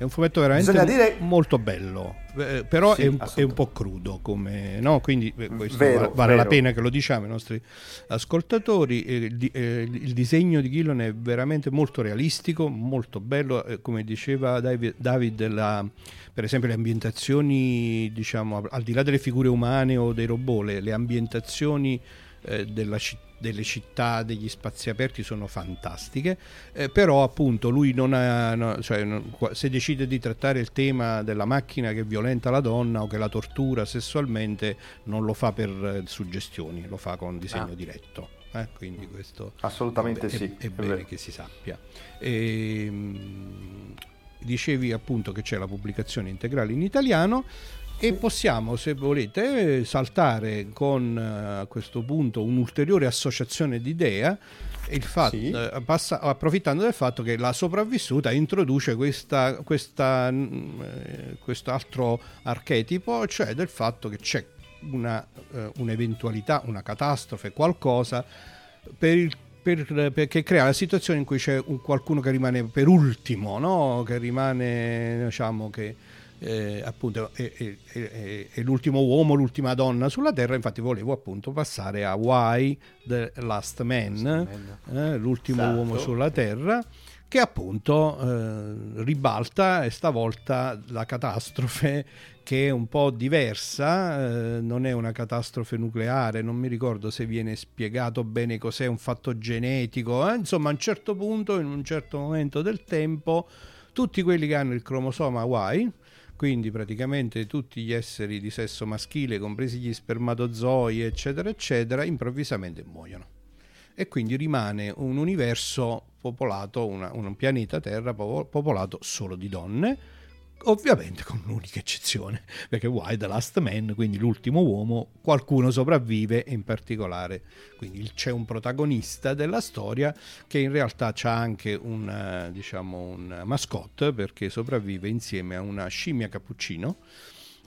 S2: è un fumetto veramente dire... molto bello, eh, però sì, è, un, è, un, po' crudo, come, no? quindi eh, questo vero, vale vero. la pena che lo diciamo ai nostri ascoltatori. Eh, di, eh, il disegno di Gillon è veramente molto realistico, molto bello, eh, come diceva David, David la, per esempio le ambientazioni, diciamo, al di là delle figure umane o dei robot, le, le ambientazioni eh, della città delle città, degli spazi aperti sono fantastiche, eh, però appunto lui non ha, no, cioè, non, se decide di trattare il tema della macchina che violenta la donna o che la tortura sessualmente, non lo fa per eh, suggestioni, lo fa con disegno ah. diretto. Eh? quindi questo
S3: assolutamente
S2: è,
S3: sì
S2: è, è bene che si sappia e, ehm, dicevi appunto che c'è la pubblicazione integrale in italiano E possiamo, se volete, saltare con a questo punto un'ulteriore associazione di idea il fatto, sì. eh, passa, approfittando del fatto che la sopravvissuta introduce questa, questa, mm, eh, quest'altro archetipo, cioè del fatto che c'è una, eh, un'eventualità, una catastrofe, qualcosa per il per, perché crea la situazione in cui c'è un, qualcuno che rimane per ultimo, no? che rimane, diciamo, che eh, appunto è, è, è, è, l'ultimo uomo, l'ultima donna sulla Terra, infatti volevo appunto passare a Why the Last Man, eh, l'ultimo esatto. uomo sulla Terra, che appunto eh, ribalta e stavolta la catastrofe che è un po' diversa, eh, non è una catastrofe nucleare, non mi ricordo se viene spiegato bene cos'è un fatto genetico, eh? insomma a un certo punto, in un certo momento del tempo, tutti quelli che hanno il cromosoma Y, quindi praticamente tutti gli esseri di sesso maschile, compresi gli spermatozoi, eccetera, eccetera, improvvisamente muoiono. E quindi rimane un universo popolato, una, un pianeta Terra popolato solo di donne, ovviamente con un'unica eccezione, perché Why the Last Man, quindi l'ultimo uomo, qualcuno sopravvive in particolare quindi c'è un protagonista della storia che in realtà ha anche un, eh, diciamo, un mascotte perché sopravvive insieme a una scimmia cappuccino.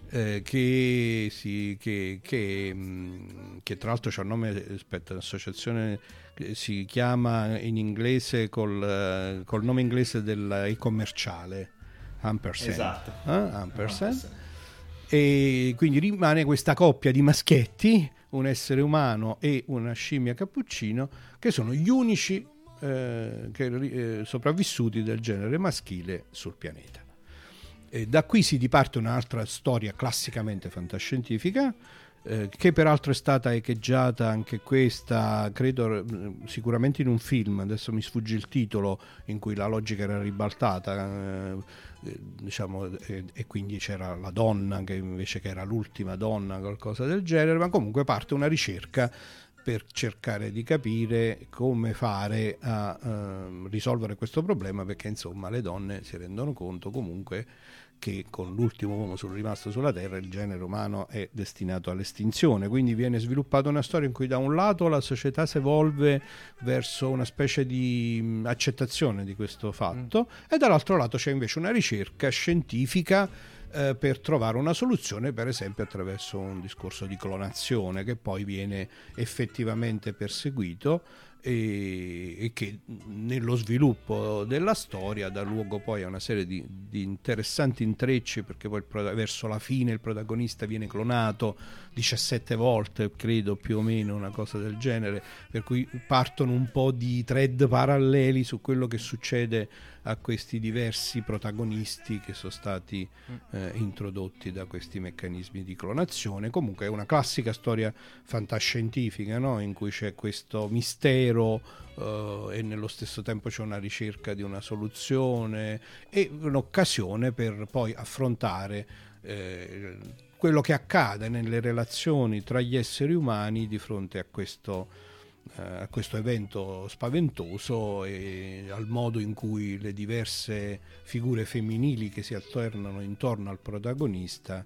S2: Eh, che, si, che, che, mm, che, tra l'altro c'ha un nome, aspetta, l'associazione si chiama in inglese col, eh, col nome inglese del commerciale ampersand. Esatto. Eh? Ampersand. E quindi rimane questa coppia di maschietti, un essere umano e una scimmia cappuccino, che sono gli unici eh, che, eh, sopravvissuti del genere maschile sul pianeta. E da qui si diparte un'altra storia classicamente fantascientifica, eh, che peraltro è stata echeggiata anche questa, credo sicuramente in un film, adesso mi sfugge il titolo, in cui la logica era ribaltata, eh, eh diciamo, e, e, quindi c'era la donna che invece che era l'ultima donna, qualcosa del genere, ma comunque parte una ricerca per cercare di capire come fare a uh, risolvere questo problema perché insomma le donne si rendono conto comunque che con l'ultimo uomo sul rimasto sulla Terra il genere umano è destinato all'estinzione. Quindi viene sviluppata una storia in cui da un lato la società si evolve verso una specie di accettazione di questo fatto mm. e dall'altro lato c'è invece una ricerca scientifica eh, per trovare una soluzione, per esempio attraverso un discorso di clonazione che poi viene effettivamente perseguito e, che nello sviluppo della storia dà luogo poi a una serie di, di interessanti intrecci perché poi verso la fine il protagonista viene clonato 17 volte credo più o meno una cosa del genere per cui partono un po' di thread paralleli su quello che succede a questi diversi protagonisti che sono stati mm. eh, introdotti da questi meccanismi di clonazione. Comunque è una classica storia fantascientifica no? in cui c'è questo mistero uh, e nello stesso tempo c'è una ricerca di una soluzione e un'occasione per poi affrontare eh, quello che accade nelle relazioni tra gli esseri umani di fronte a questo eh, a questo evento spaventoso e al modo in cui le diverse figure femminili che si alternano intorno al protagonista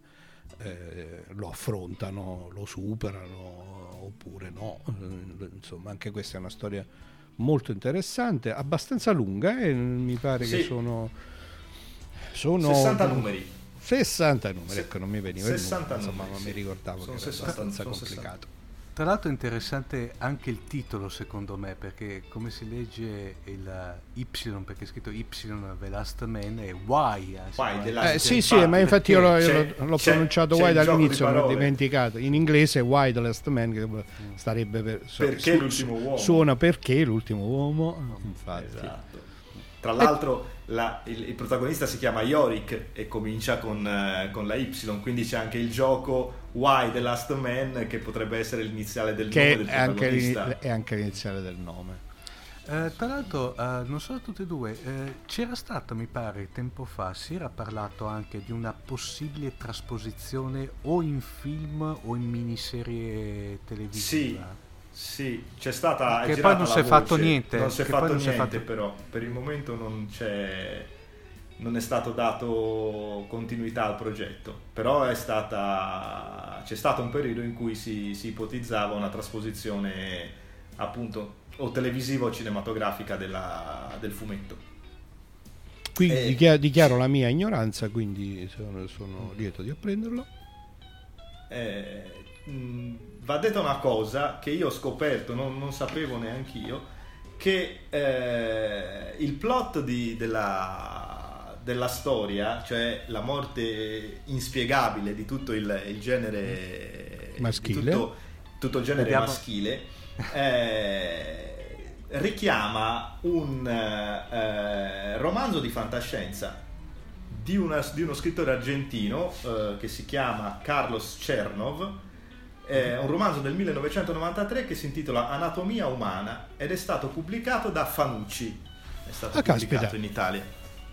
S2: eh, lo affrontano, lo superano oppure no. Eh, insomma, anche questa è una storia molto interessante, abbastanza lunga e mi pare sì. che sono,
S3: sono 60 numeri.
S2: 60 numeri, ecco, non mi veniva 60 il numero, insomma, numeri, ma mi ricordavo sono che era 60, abbastanza complicato. 60.
S1: Tra l'altro è interessante anche il titolo secondo me perché come si legge il Y perché è scritto Y The Last Man è Y.
S2: Eh, why the last eh, sì sì ma infatti io l'ho, l'ho pronunciato Y dall'inizio l'ho dimenticato. In inglese Why the Last Man che mm. starebbe per,
S3: perché su, l'ultimo uomo.
S2: Suona perché l'ultimo uomo. Infatti.
S3: Esatto. Tra l'altro la, il, il, protagonista si chiama Yorick e comincia con, uh, con, la Y, quindi c'è anche il gioco Why The Last Man che potrebbe essere l'iniziale del che nome del protagonista.
S2: Anche è anche l'iniziale del nome.
S1: Eh, tra l'altro, eh, non solo tutte e due, eh, c'era stato, mi pare, tempo fa, si era parlato anche di una possibile trasposizione o in film o in miniserie televisiva.
S3: Sì. Sì, c'è stata.
S1: Che poi non si è fatto niente.
S3: Non si è fatto niente, fatto... però per il momento non c'è non è stato dato continuità al progetto, però è stata, c'è stato un periodo in cui si, si ipotizzava una trasposizione appunto o televisiva o cinematografica della, del fumetto.
S2: Qui e... dichiaro, dichiaro, la mia ignoranza, quindi sono, sono lieto di apprenderlo.
S3: Eh, mh, va detta una cosa che io ho scoperto, non, non sapevo neanche io, che eh, il plot di, della, della, storia, cioè la morte inspiegabile di tutto il, il genere
S2: maschile,
S3: tutto, tutto, il genere Vediamo. maschile, eh, richiama un eh, romanzo di fantascienza di, una, di uno scrittore argentino eh, che si chiama Carlos Chernov, è un romanzo del 1993 che si intitola Anatomia umana ed è stato pubblicato da Fanucci. È stato ah, pubblicato caspita. in Italia.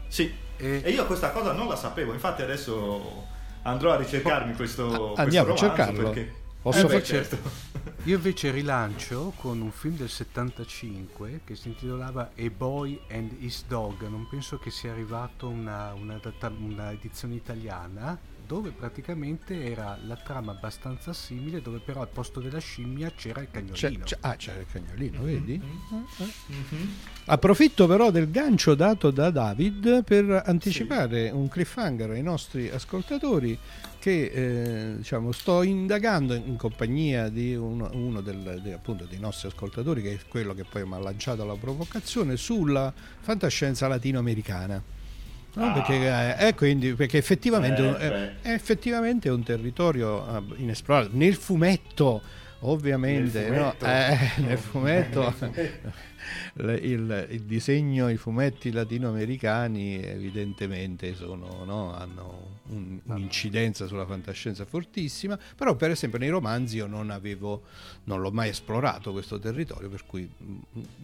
S3: Sì, e... e... io questa cosa non la sapevo, infatti adesso andrò a ricercarmi questo,
S2: Andiamo
S3: questo
S2: a cercarlo.
S3: Perché...
S2: Posso
S1: eh beh, certo. Io invece rilancio con un film del 75 che si intitolava A Boy and His Dog. Non penso che sia arrivato una, una, una edizione italiana dove praticamente era la trama abbastanza simile, dove però al posto della scimmia c'era il cagnolino.
S2: C'è, c'è, ah, c'era il cagnolino, mm-hmm. vedi? Mm-hmm. Approfitto però del gancio dato da David per anticipare sì. un cliffhanger ai nostri ascoltatori che eh, diciamo, sto indagando in compagnia di uno, uno del, de, appunto, dei nostri ascoltatori, che è quello che poi mi ha lanciato la provocazione, sulla fantascienza latinoamericana. No, ah. perché, eh, quindi, perché effettivamente, eh, è, effettivamente, è un territorio uh, inesplorato. Nel fumetto, ovviamente, nel fumetto, no? eh, nel fumetto il, il, disegno, i fumetti latinoamericani evidentemente sono, no? hanno un, un'incidenza sulla fantascienza fortissima, però per esempio nei romanzi io non avevo, non l'ho mai esplorato questo territorio, per cui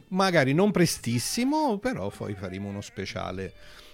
S2: magari non prestissimo, però poi faremo uno speciale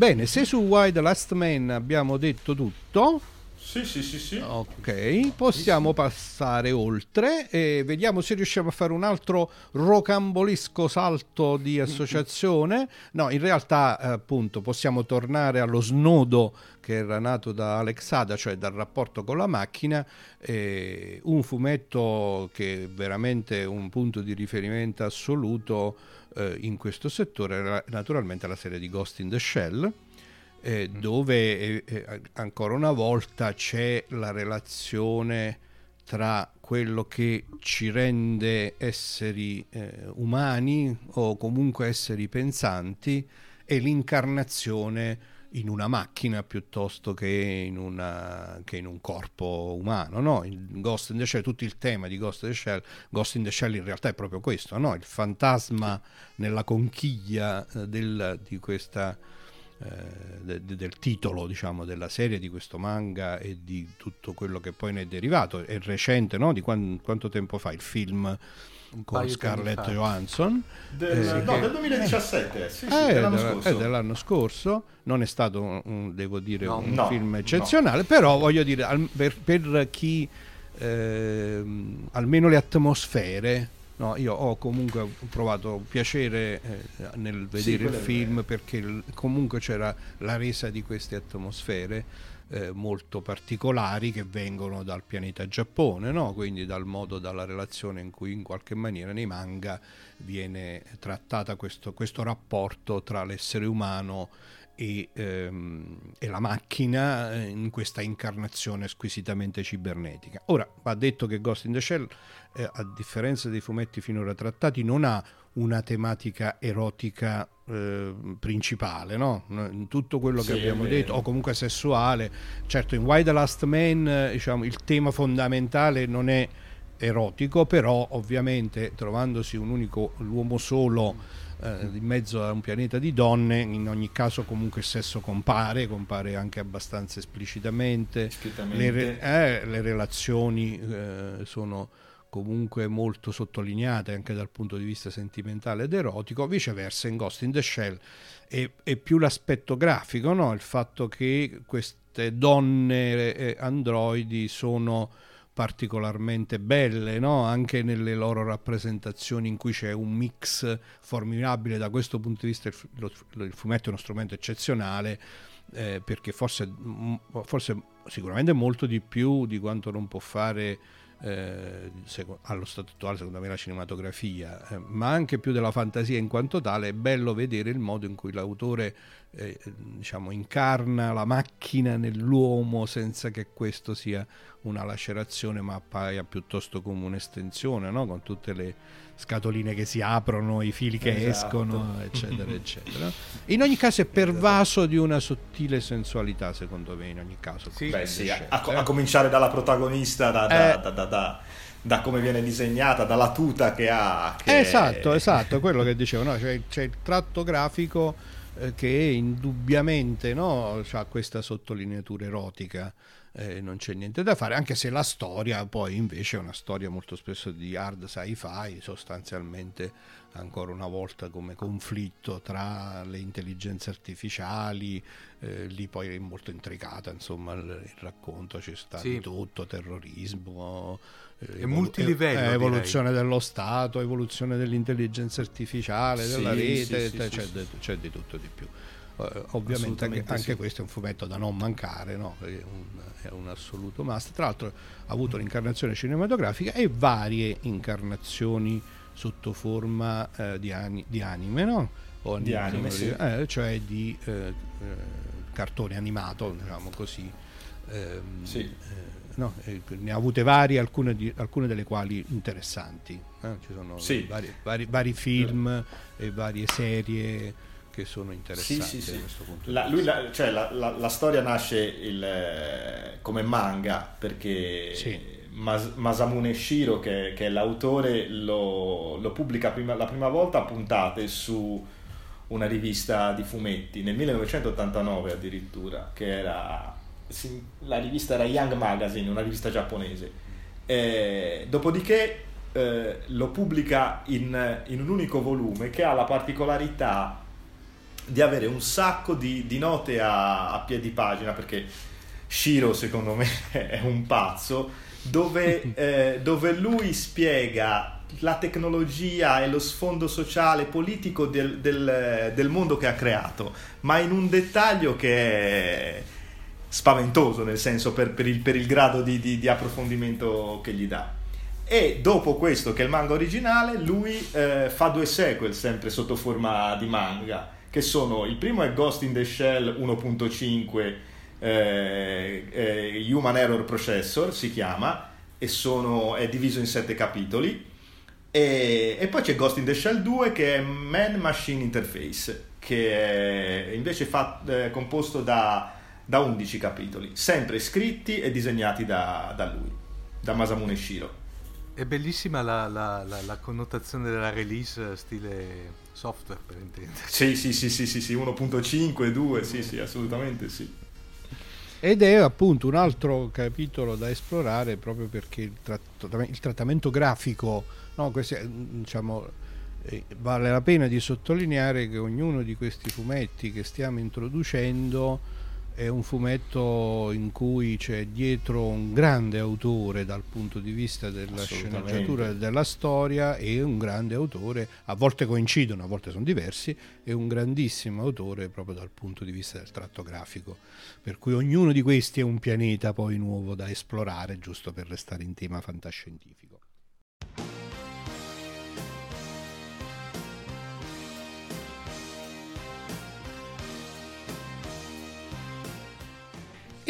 S2: Bene, se su Why the Last Man abbiamo detto tutto.
S3: Sì, sì, sì, sì.
S2: Ok, possiamo passare oltre e vediamo se riusciamo a fare un altro rocambolesco salto di associazione. No, in realtà, appunto, possiamo tornare allo snodo che era nato da Alex Ada, cioè dal rapporto con la macchina, eh, un fumetto che è veramente un punto di riferimento assoluto eh, in questo settore naturalmente la serie di Ghost in the Shell, eh, mm. dove eh, eh, ancora una volta c'è la relazione tra quello che ci rende esseri eh, umani o comunque esseri pensanti e l'incarnazione in una macchina piuttosto che in, una, che in un corpo umano. No? Ghost in the Shell, tutto il tema di Ghost in the Shell, Ghost in the Shell in realtà è proprio questo, no? il fantasma nella conchiglia eh, del, questa, eh, de, del titolo diciamo, della serie, di questo manga e di tutto quello che poi ne è derivato. È recente, no? di quant, quanto tempo fa il film? Con Scarlett Johansson
S3: del, eh, no, che, del 2017 eh, sì, sì, eh, dell'anno,
S2: scorso. Eh, dell'anno, scorso. non è stato un, devo dire no, un no, film eccezionale no. però voglio dire al, per, per, chi eh, almeno le atmosfere No, io ho comunque provato piacere eh, nel vedere sì, il film perché comunque c'era la resa di queste atmosfere eh, molto particolari che vengono dal pianeta Giappone, no? quindi dal modo, dalla relazione in cui in qualche maniera nei manga viene trattata questo, questo rapporto tra l'essere umano e, ehm, e, la macchina eh, in questa incarnazione squisitamente cibernetica. Ora, va detto che Ghost in the Shell, eh, a differenza dei fumetti finora trattati, non ha una tematica erotica eh, principale, no? tutto quello che abbiamo detto, o comunque sessuale. Certo, in Why the Last Man diciamo, il tema fondamentale non è erotico, però ovviamente trovandosi un unico, l'uomo solo eh, in mezzo a un pianeta di donne, in ogni caso comunque il sesso compare, compare anche abbastanza esplicitamente, le, eh, le, relazioni eh, sono comunque molto sottolineate anche dal punto di vista sentimentale ed erotico, viceversa in Ghost in the Shell è, è più l'aspetto grafico, no? il fatto che queste donne eh, androidi sono particolarmente belle, no? anche nelle loro rappresentazioni in cui c'è un mix formidabile. Da questo punto di vista il, fumetto è uno strumento eccezionale eh, perché forse, forse sicuramente molto di più di quanto non può fare eh, allo stato attuale secondo me la cinematografia, eh, ma anche più della fantasia in quanto tale, è bello vedere il modo in cui l'autore eh, diciamo, incarna la macchina nell'uomo senza che questo sia una lacerazione ma appaia piuttosto come un'estensione, no? con tutte le scatoline che si aprono, i fili che esatto. escono, eccetera, eccetera. In ogni caso è pervaso di una sottile sensualità, secondo me, in ogni caso.
S3: Sì, Beh, sì, a, a, cominciare dalla protagonista, da, da, eh, da, da, da, come viene disegnata, dalla tuta che ha. Che...
S2: Esatto, esatto, quello che dicevo, no? c'è, c'è il tratto grafico eh, che indubbiamente no, ha questa sottolineatura erotica eh, non c'è niente da fare, anche se la storia poi invece è una storia molto spesso di hard sci-fi, sostanzialmente ancora una volta come conflitto tra le intelligenze artificiali, eh, lì poi è molto intricata insomma il, il racconto, c'è sta sì. di tutto, terrorismo,
S1: eh, multilivello,
S2: eh, evoluzione direi. dello Stato, evoluzione dell'intelligenza artificiale, della sì, rete, sì, c'è, c'è di tutto di più. Uh, ovviamente anche, anche sì. questo è un fumetto da non mancare, no? è, un, è, un, assoluto must. Tra l'altro ha avuto l'incarnazione cinematografica e varie incarnazioni sotto forma uh, di, ani, di, anime, no?
S3: O di anime, sì.
S2: eh, cioè di eh, cartone animato, diciamo così.
S3: Ehm, sì.
S2: No, ne ha avute varie, alcune, di, alcune delle quali interessanti. Eh? Ci sono sì. vari, vari, vari, film e varie serie che sono interessanti sì, sì, sì.
S3: la, lui, la, cioè, la, la, storia nasce il, eh, come manga perché Mas, Masamune Shiro che, che, è l'autore lo, lo pubblica prima, la prima volta a puntate su una rivista di fumetti nel 1989 addirittura che era la rivista era Young Magazine una rivista giapponese. E, dopodiché eh, lo pubblica in, in un unico volume che ha la particolarità di avere un sacco di, di note a, a piedi pagina perché Shiro secondo me è un pazzo dove, eh, dove, lui spiega la tecnologia e lo sfondo sociale politico del, del, del, mondo che ha creato ma in un dettaglio che è spaventoso nel senso per, per, il, per il, grado di, di, di, approfondimento che gli dà. E dopo questo che è il manga originale lui eh, fa due sequel sempre sotto forma di manga che sono il primo è Ghost in the Shell 1.5 eh, eh, Human Error Processor si chiama e sono, è diviso in sette capitoli. E, e, poi c'è Ghost in the Shell 2 che è Man Machine Interface che è invece fatto, è composto da, da 11 capitoli sempre scritti e disegnati da, da lui da Masamune Shiro.
S1: È bellissima la, la, la, la connotazione della release stile software per intendere.
S3: Sì, sì, sì, sì, sì, sì 1.5, 2, sì, sì, assolutamente sì.
S2: Ed è appunto un altro capitolo da esplorare proprio perché il, tratt- il trattamento grafico, no, questi, diciamo, eh, vale la pena di sottolineare che ognuno di questi fumetti che stiamo introducendo è un fumetto in cui c'è dietro un grande autore dal punto di vista della sceneggiatura e della storia e un grande autore, a volte coincidono, a volte sono diversi, e un grandissimo autore proprio dal punto di vista del tratto grafico. Per cui ognuno di questi è un pianeta poi nuovo da esplorare, giusto per restare in tema fantascientifico.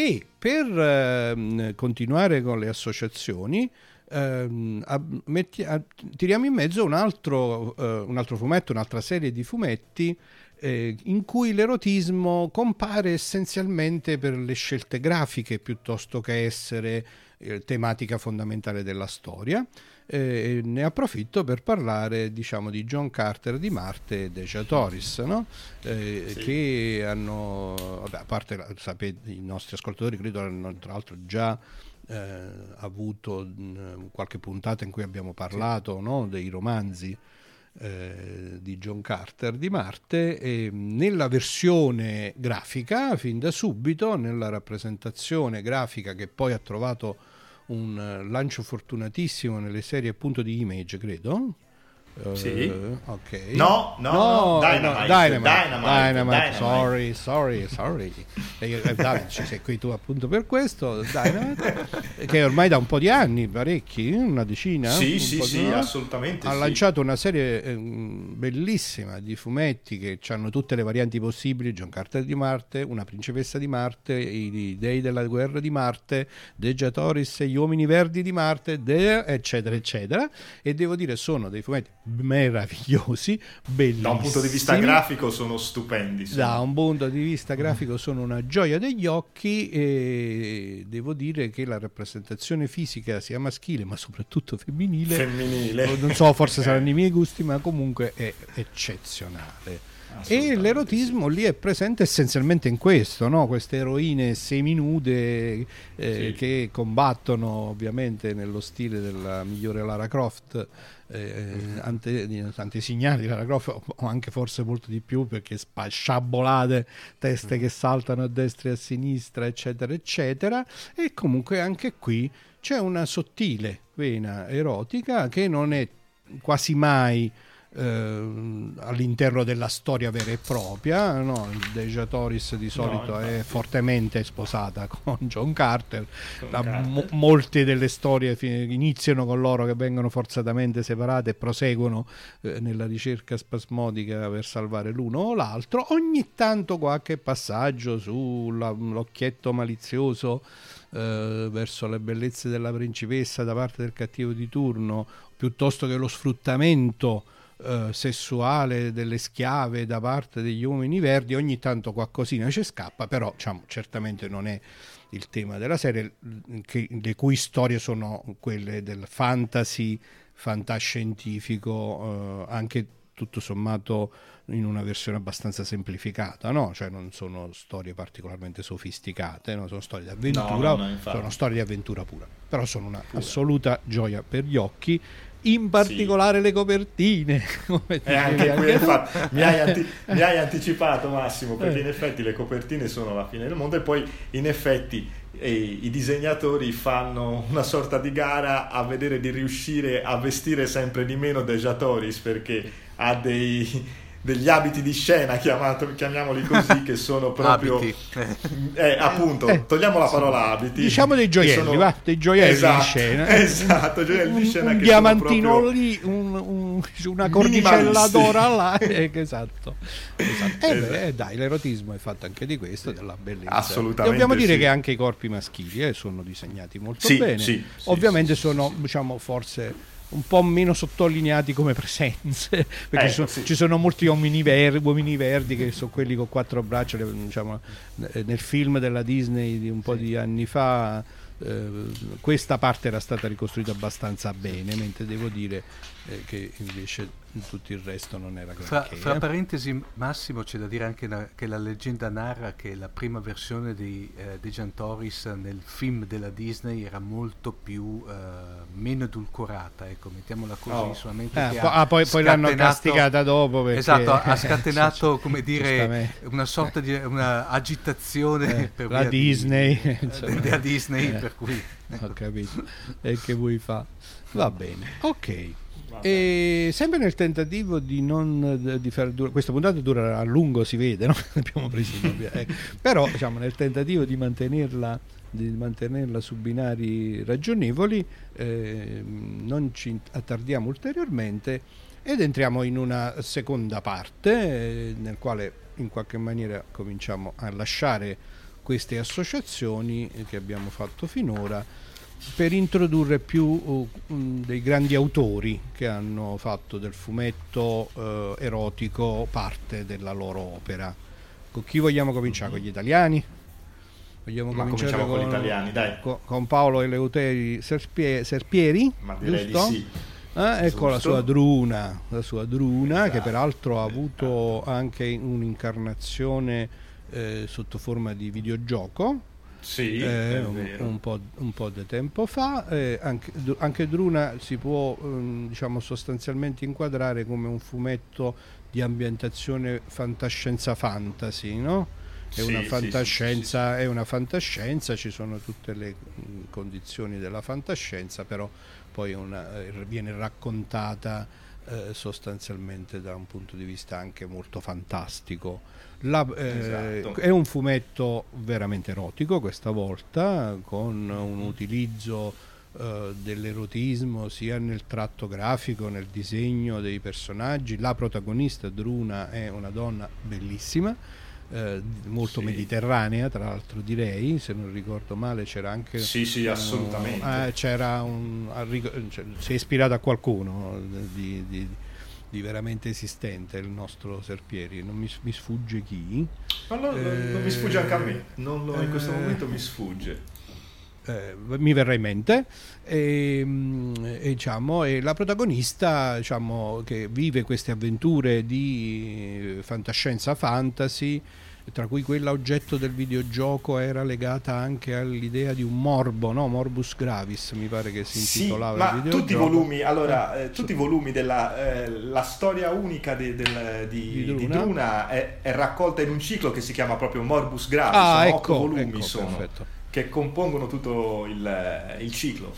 S2: E per eh, continuare con le associazioni, ehm, a, metti, a, tiriamo in mezzo un altro, eh, un altro fumetto, un'altra serie di fumetti eh, in cui l'erotismo compare essenzialmente per le scelte grafiche piuttosto che essere eh, tematica fondamentale della storia. Eh, ne approfitto per parlare diciamo, di John Carter di Marte e Deja Torres no? eh, sì. che hanno vabbè, a parte sapete i nostri ascoltatori credo hanno tra l'altro già eh, avuto mh, qualche puntata in cui abbiamo parlato sì. no? dei romanzi eh, di John Carter di Marte e nella versione grafica fin da subito nella rappresentazione grafica che poi ha trovato un lancio fortunatissimo nelle serie appunto di Image credo
S3: sì.
S2: Uh, ok.
S3: No, no, no, Dynamite,
S2: no Dynamite, Dynamite, Dynamite, Sorry, sorry, sorry. e, eh, ci sei qui tu appunto per questo. Dynamite, che ormai da un po' di anni, parecchi, una decina.
S3: Sì, sì, sì, no? assolutamente.
S2: Ha sì. lanciato una serie eh, bellissima di fumetti che hanno tutte le varianti possibili: John Carter di Marte, una principessa di Marte, i dei della guerra di Marte, Toris e gli uomini verdi di Marte, de, eccetera, eccetera. E devo dire, sono dei fumetti meravigliosi, bellissimi. Da
S3: un punto di vista grafico sono stupendi.
S2: Sono. Da un punto di vista grafico sono una gioia degli occhi e devo dire che la rappresentazione fisica sia maschile ma soprattutto femminile,
S3: femminile.
S2: non so, forse saranno i miei gusti, ma comunque è eccezionale. E l'erotismo sì. lì è presente essenzialmente in questo, no? queste eroine seminude eh, sì. che combattono ovviamente nello stile della migliore Lara Croft eh, ante, antesignani di Lara Croft o anche forse molto di più perché spa, sciabolate teste che saltano a destra e a sinistra eccetera eccetera e comunque anche qui c'è una sottile vena erotica che non è quasi mai eh, all'interno della storia vera e propria. No? Deja Toris di solito no, è fortemente sposata con John Carter. Con Carter. Mo- molte delle storie iniziano con loro che vengono forzatamente separate e proseguono eh, nella ricerca spasmodica per salvare l'uno o l'altro. Ogni tanto qualche passaggio sull'occhietto malizioso. Eh, verso le bellezze della principessa da parte del cattivo di turno piuttosto che lo sfruttamento eh, sessuale delle schiave da parte degli uomini verdi, ogni tanto qualcosina ci scappa, però diciamo, certamente non è il tema della serie, che, le cui storie sono quelle del fantasy, fantascientifico, eh, anche tutto sommato in una versione abbastanza semplificata, no? cioè non sono storie particolarmente sofisticate, no? sono storie di avventura, no, no, sono storie di avventura pura, però sono una pura. assoluta gioia per gli occhi in particolare sì. le copertine.
S3: Eh, anche qui, infatti, mi, hai anti- mi, hai anticipato Massimo, perché eh. in effetti le copertine sono la fine del mondo e poi in effetti eh, i disegnatori fanno una sorta di gara a vedere di riuscire a vestire sempre di meno Deja Toris perché ha dei degli abiti di scena, chiamato, chiamiamoli così, che sono proprio... eh, appunto, eh, togliamo la parola abiti.
S2: Diciamo dei gioielli, sono... va, dei gioielli esatto, di scena.
S3: Esatto, gioielli di scena.
S2: Un, un diamantino proprio... lì, un, un, una cordicella d'oro là. Eh, esatto. esatto. Eh, esatto. Beh, dai, l'erotismo è fatto anche di questo, della bellezza.
S3: Assolutamente.
S2: Dobbiamo dire
S3: sì.
S2: che anche i corpi maschili eh, sono disegnati molto
S3: sì,
S2: bene.
S3: Sì,
S2: Ovviamente sono, diciamo, forse un po' meno sottolineati come presenze perché eh, ci, sono, sì. ci, sono, molti uomini, ver- uomini, verdi che sono quelli con quattro braccia diciamo, nel film della Disney di un po' di anni fa eh, questa parte era stata ricostruita abbastanza bene mentre devo dire eh, che invece tutto il resto non era granché.
S1: Fra, fra eh. parentesi, Massimo, c'è da dire anche na- che la leggenda narra che la prima versione di eh, Dejan Torres nel film della Disney era molto più eh, meno edulcorata, ecco, mettiamola così, oh. solamente
S2: ah, po- ah, poi, poi, l'hanno castigata dopo perché...
S1: Esatto, ha scatenato, come dire, una sorta di una agitazione
S2: eh, per la Disney,
S1: di, eh, della Disney, per cui...
S2: Ecco. Ho capito, e che vuoi fa? Va bene, ok. E sempre nel tentativo di non di far durare, questa puntata dura a lungo, si vede, no? abbiamo preso eh. però diciamo, nel tentativo di mantenerla, di mantenerla su binari ragionevoli, eh, non ci attardiamo ulteriormente ed entriamo in una seconda parte eh, nel quale in qualche maniera cominciamo a lasciare queste associazioni che abbiamo fatto finora per introdurre più uh, dei grandi autori che hanno fatto del fumetto uh, erotico parte della loro opera. Con chi vogliamo cominciare? Con gli italiani?
S3: Vogliamo Ma cominciare con, con, gli italiani, dai.
S2: Con, Paolo Eleuteri Serpie, Serpieri?
S3: Ma direi giusto? di sì.
S2: Eh, ecco la sua Druna, la sua Druna esatto, che peraltro ha avuto anche un'incarnazione eh, sotto forma di videogioco
S3: sì, eh,
S2: un, un, po', un, po', di tempo fa. Eh, anche, anche, Druna si può um, diciamo, sostanzialmente inquadrare come un fumetto di ambientazione fantascienza fantasy, no? È, sì, una fantascienza, sì, sì, è una fantascienza, ci sono tutte le mm, condizioni della fantascienza, però poi una, eh, viene raccontata eh, sostanzialmente da un punto di vista anche molto fantastico. La, eh, esatto. È un fumetto veramente erotico questa volta, con un utilizzo eh, dell'erotismo sia nel tratto grafico, nel disegno dei personaggi. La protagonista Druna è una donna bellissima eh, molto sì. mediterranea, tra l'altro direi, se non ricordo male c'era anche...
S3: Sì, sì, assolutamente.
S2: Uh, eh, c'era un... Cioè, si è ispirato a qualcuno di, di, di, veramente esistente, il nostro Serpieri, non mi, mi sfugge chi.
S3: Ma no, eh, non mi sfugge anche a me, lo, in questo momento mi sfugge.
S2: Eh, mi verrà in mente e, mm, e, diciamo, e la protagonista diciamo, che vive queste avventure di fantascienza fantasy tra cui quella oggetto del videogioco era legata anche all'idea di un morbo, no? Morbus Gravis, mi pare che si intitolava
S3: sì, ma tutti i volumi, allora, eh, tutti i volumi della eh, la storia unica de, del, di, di, Druna, di Druna è, è, raccolta in un ciclo che si chiama proprio Morbus Gravis,
S2: ah, ecco,
S3: volumi
S2: ecco,
S3: sono, che compongono tutto il, il ciclo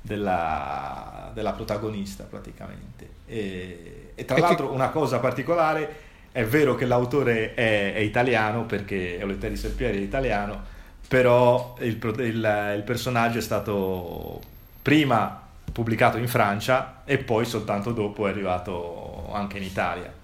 S3: della, della, protagonista praticamente. E, e tra e l'altro che... una cosa particolare è vero che l'autore è, è italiano, perché Eleuterio Serpieri è italiano, però il, il, il personaggio è stato prima pubblicato in Francia e poi soltanto dopo è arrivato anche inItalia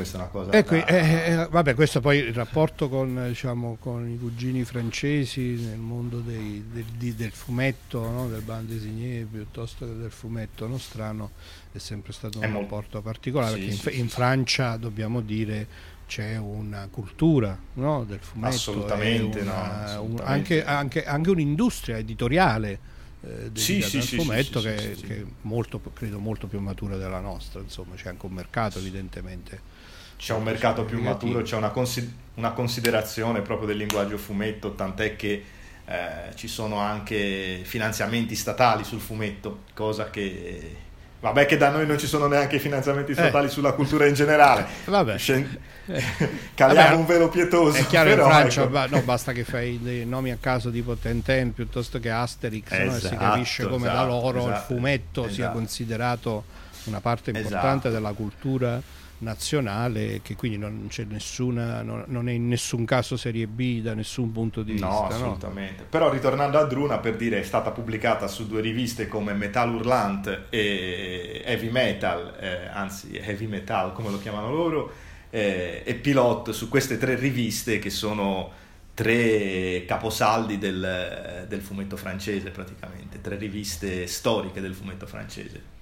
S3: questa è una cosa
S2: ecco, da... eh, eh, vabbè questo poi il rapporto con, diciamo, con i cugini francesi nel mondo dei, del, del, fumetto no? del bande designé piuttosto che del fumetto nostrano è sempre stato un è rapporto molto... particolare sì, perché sì, in, sì, in Francia dobbiamo dire c'è una cultura no? del fumetto
S3: assolutamente, una, no,
S2: assolutamente. Un, anche, anche, anche, un'industria editoriale eh, sì, sì, sì, fumetto che, che, è molto, credo molto più matura della nostra insomma c'è anche un mercato evidentemente
S3: c'è un mercato più maturo, c'è una, consi- una, considerazione proprio del linguaggio fumetto, tant'è che eh, ci sono anche finanziamenti statali sul fumetto, cosa che... Vabbè che da noi non ci sono neanche finanziamenti statali eh. sulla cultura in generale.
S2: Vabbè. Scen-
S3: Caliamo Vabbè, un velo pietoso.
S2: È chiaro però, in Francia ecco. no, basta che fai dei nomi a caso tipo Tenten piuttosto che Asterix, esatto, no? si capisce come esatto, da loro esatto, il fumetto sia esatto. considerato una parte importante esatto. della cultura nazionale che quindi non c'è nessuna non, non, è in nessun caso serie B da nessun punto di vista
S3: no assolutamente no? però ritornando a Druna per dire è stata pubblicata su due riviste come Metal Hurlant e Heavy Metal eh, anzi Heavy Metal come lo chiamano loro eh, e Pilot su queste tre riviste che sono tre caposaldi del, del fumetto francese praticamente tre riviste storiche del fumetto francese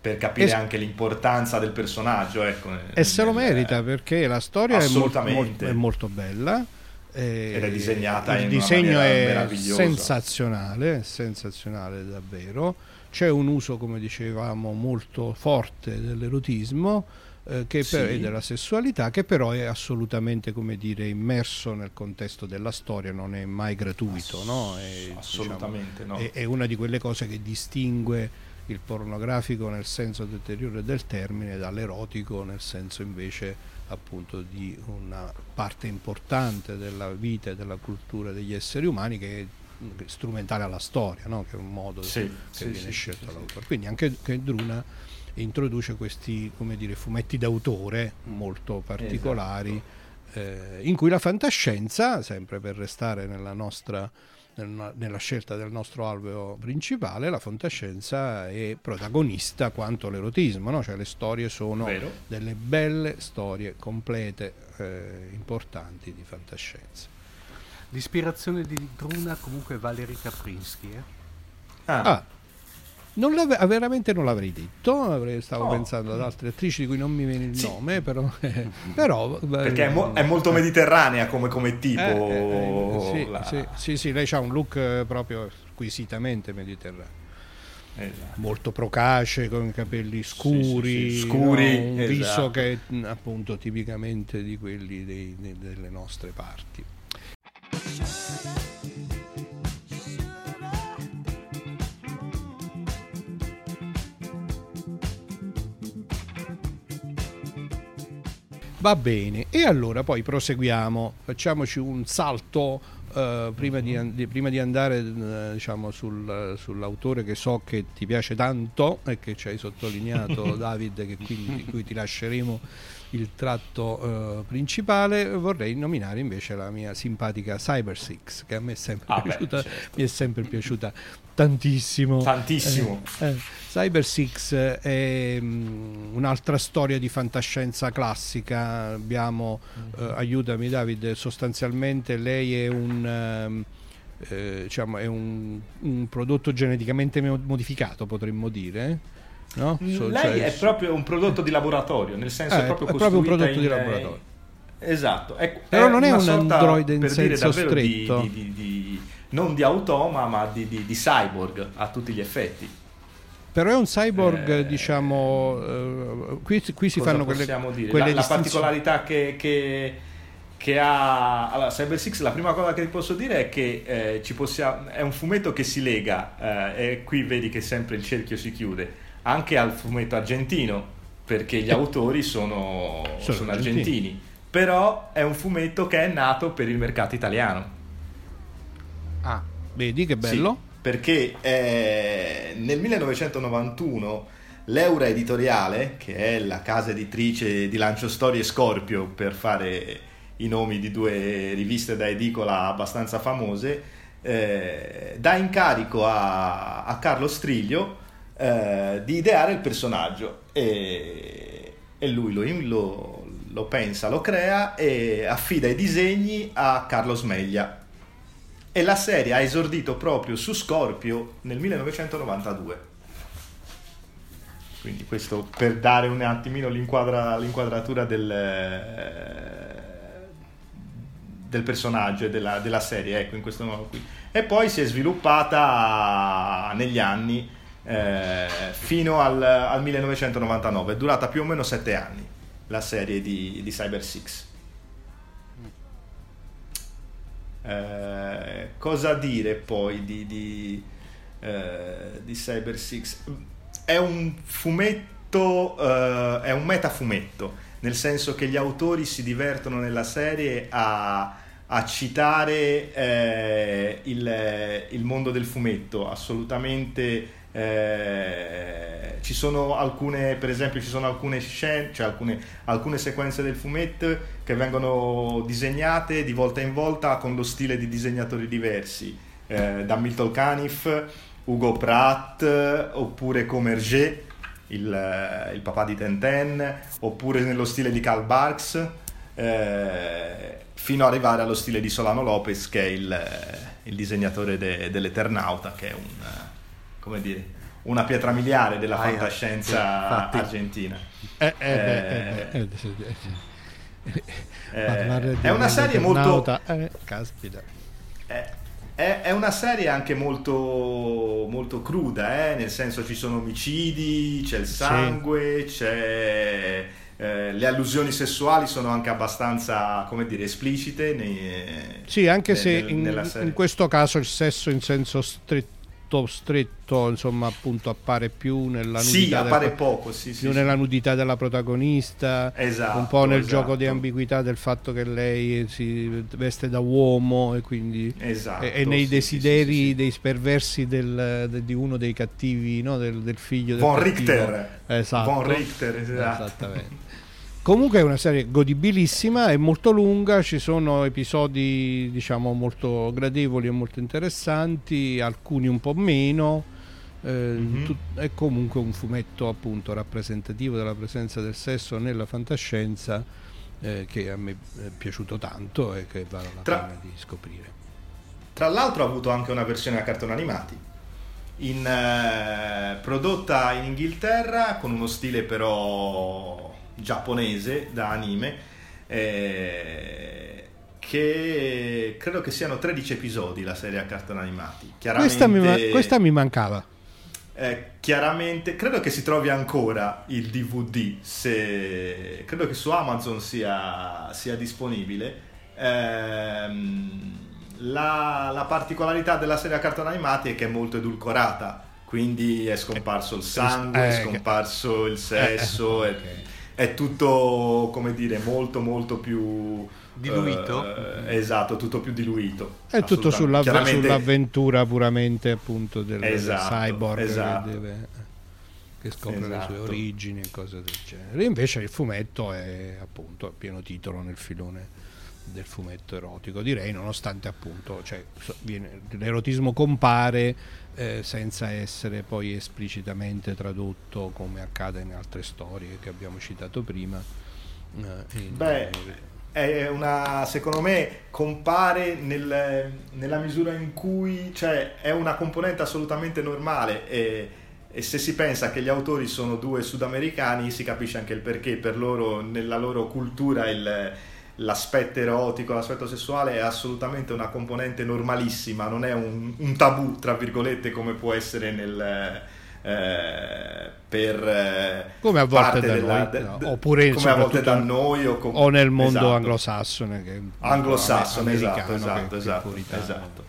S3: per capire es- anche l'importanza del personaggio. Ecco,
S2: e se lo merita perché la storia è molto, molto, è molto bella.
S3: Ed è disegnata
S2: il
S3: in
S2: disegno è sensazionale, sensazionale davvero. C'è un uso, come dicevamo, molto forte dell'erotismo eh, che sì. per, e della sessualità, che però è assolutamente come dire, immerso nel contesto della storia, non è mai gratuito. Ass- no?
S3: È, diciamo, assolutamente
S2: diciamo,
S3: no.
S2: È, è una di quelle cose che distingue il pornografico nel senso deteriore del termine dall'erotico nel senso invece appunto di una parte importante della vita e della cultura degli esseri umani che è strumentale alla storia, no? che è un modo sì, che sì, viene sì, scelto dall'autore. Quindi anche Druna introduce questi dire, fumetti d'autore molto particolari esatto. eh, in cui la fantascienza, sempre per restare nella nostra nella scelta del nostro alveo principale, la fantascienza è protagonista quanto l'erotismo, no? cioè le storie sono Vero. delle belle storie complete, eh, importanti di fantascienza.
S1: l'ispirazione di Druna comunque è Valery Kaprinsky. Eh?
S2: Ah. ah. Non veramente non l'avrei detto, avrei, stavo oh. pensando ad altre attrici di cui non mi viene il sì. nome, però, eh, però
S3: perché è, mo- è, molto mediterranea come, come tipo. Eh,
S2: eh, eh sì, la... sì, sì, sì, lei ha un look proprio squisitamente mediterraneo. Esatto. molto procace con i capelli scuri, sì, sì, sì. scuri no? un esatto. viso che è appunto tipicamente di quelli dei, de, delle nostre parti. Va bene, e allora poi proseguiamo, facciamoci un salto uh, prima, di, di, prima, di, andare uh, diciamo, sul, sull'autore che so che ti piace tanto e che ci hai sottolineato David, che quindi, di cui ti lasceremo il tratto uh, principale, vorrei nominare invece la mia simpatica Cyber Six, che a me è sempre, ah piaciuta, beh, certo. mi è sempre piaciuta tantissimo.
S3: Tantissimo.
S2: Eh, eh. Cyber Six è um, un'altra storia di fantascienza classica. Abbiamo, uh, aiutami David, sostanzialmente lei è un... Um, eh, diciamo, è un, un, prodotto geneticamente modificato, potremmo dire. No?
S3: So, Lei cioè, è proprio un prodotto di laboratorio, nel senso eh, è proprio, è proprio un prodotto in, di laboratorio. Esatto, è,
S2: però è non è un android in senso stretto.
S3: Di, di, di, non di automa, ma di, cyborg a tutti gli effetti.
S2: Però è un cyborg, eh, diciamo, eh, qui, qui, si fanno quelle, quelle
S3: la, la particolarità che, che, che, ha allora, Cyber Six, la prima cosa che ti posso dire è che eh, ci possiamo, è un fumetto che si lega eh, e qui vedi che sempre il cerchio si chiude anche al fumetto argentino, perché gli autori sono, sono, sono argentini. argentini. Però è un fumetto che è nato per il mercato italiano.
S2: Ah, vedi che bello?
S3: Sì, perché eh, nel 1991 l'Eura Editoriale, che è la casa editrice di Lancio Storie Scorpio, per fare i nomi di due riviste da edicola abbastanza famose, eh, dà incarico a, a Carlo Striglio eh, di ideare il personaggio e, e lui lo, lo, lo, pensa, lo crea e affida i disegni a Carlo Smeglia. E la serie ha esordito proprio su Scorpio nel 1992. Quindi questo per dare un attimino l'inquadra, l'inquadratura del, del personaggio e della, della, serie, ecco, in questo modo qui. E poi si è sviluppata negli anni eh, fino al, al, 1999, è durata più o meno sette anni la serie di, di Cyber Six. Eh, cosa dire poi di, di, eh, di, Cyber Six? È un fumetto, eh, è un metafumetto, nel senso che gli autori si divertono nella serie a, a citare eh, il, il, mondo del fumetto, assolutamente eh, ci sono alcune, per esempio, ci sono alcune scene, cioè alcune, alcune sequenze del fumetto che vengono disegnate di volta in volta con lo stile di disegnatori diversi, eh, da Milton Caniff, Ugo Pratt, oppure Comerget, il, eh, il papà di Tenten, oppure nello stile di Karl Barks, eh, fino ad arrivare allo stile di Solano Lopez, che è il, il disegnatore de, dell'Eternauta, che è un come dire, una pietra miliare della ah, fantascienza sì, argentina. Eh, eh, eh, è una serie molto...
S2: caspita.
S3: È, è, una serie anche molto, molto cruda, nel senso ci sono omicidi, c'è il sangue, sì. c'è... Eh, le allusioni sessuali sono anche abbastanza, come dire, esplicite. Nei,
S2: sì, anche ne, se nel, in, in, questo caso il sesso in senso stretto stretto, stretto, insomma, appunto appare più nella nudità,
S3: sì, appare poco, sì,
S2: più nella nudità della protagonista,
S3: esatto,
S2: un po' nel
S3: esatto.
S2: gioco di ambiguità del fatto che lei si veste da uomo e quindi
S3: esatto,
S2: e, e nei sì, desideri dei sperversi del, de, di uno dei cattivi, no? del, del, figlio del
S3: Von
S2: cattivo.
S3: Richter.
S2: Esatto.
S3: Von Richter, esatto.
S2: Esattamente. Comunque è una serie godibilissima, è molto lunga, ci sono episodi diciamo molto gradevoli e molto interessanti, alcuni un po' meno. Eh, mm-hmm. è comunque un fumetto appunto rappresentativo della presenza del sesso nella fantascienza eh, che a me è piaciuto tanto e che vale la Tra... pena di scoprire.
S3: Tra l'altro ha avuto anche una versione a cartoni animati, in, eh, prodotta in Inghilterra con uno stile però giapponese da anime, eh, che credo che siano 13 episodi la serie a cartoni animati.
S2: Questa mi, questa mi mancava.
S3: Eh, chiaramente credo che si trovi ancora il DVD se credo che su Amazon sia, sia disponibile ehm, la, la, particolarità della serie a cartoni animati è che è molto edulcorata quindi è scomparso il sangue eh, è scomparso il sesso eh, okay. è, è tutto come dire molto molto più
S1: diluito
S3: uh, esatto tutto più diluito
S2: è tutto sulla, Chiaramente... sull'avventura puramente appunto del, esatto, del cyborg esatto. che, deve, che, scopre esatto. le sue esatto. origini e cose del genere invece il fumetto è appunto a pieno titolo nel filone del fumetto erotico direi nonostante appunto cioè, viene, l'erotismo compare eh, senza essere poi esplicitamente tradotto come accade in altre storie che abbiamo citato prima
S3: eh, in, Beh, è una, secondo me, compare nel, nella misura in cui cioè, è una componente assolutamente normale e, e, se si pensa che gli autori sono due sudamericani si capisce anche il perché, per loro, nella loro cultura il, l'aspetto erotico, l'aspetto sessuale è assolutamente una componente normalissima, non è un, un tabù, tra virgolette, come può essere nel eh, per
S2: eh, come a volte da della, noi, no, oppure
S3: come a volte da noi o, com-
S2: o nel mondo esatto. anglosassone che
S3: anglosassone esatto esatto esatto, esatto.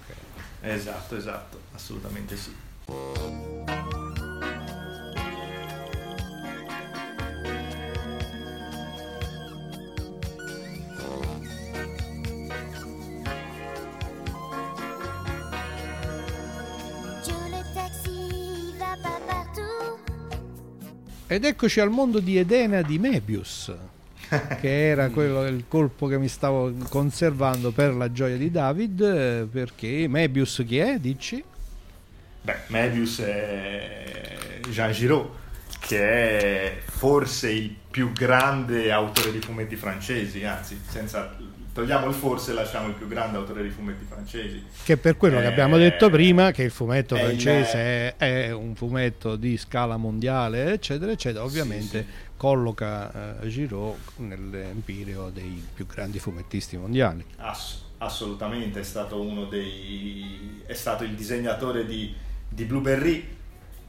S3: esatto esatto assolutamente sì
S2: Ed eccoci al mondo di Edena di Mebius, che era quello, il colpo che mi stavo conservando per la gioia di David, perché Mebius chi è, dici?
S3: Beh, Mebius è Jean Giraud, che è forse il più grande autore di fumetti francesi, anzi, senza togliamo il forse e lasciamo il più grande autore di fumetti francesi.
S2: Che per quello eh, che abbiamo detto prima, che il fumetto è francese il... è, un fumetto di scala mondiale, eccetera, eccetera, ovviamente sì, sì. colloca uh, Giraud nell'empireo dei più grandi fumettisti mondiali.
S3: Ass- assolutamente, è stato uno dei... è stato il disegnatore di, di Blueberry,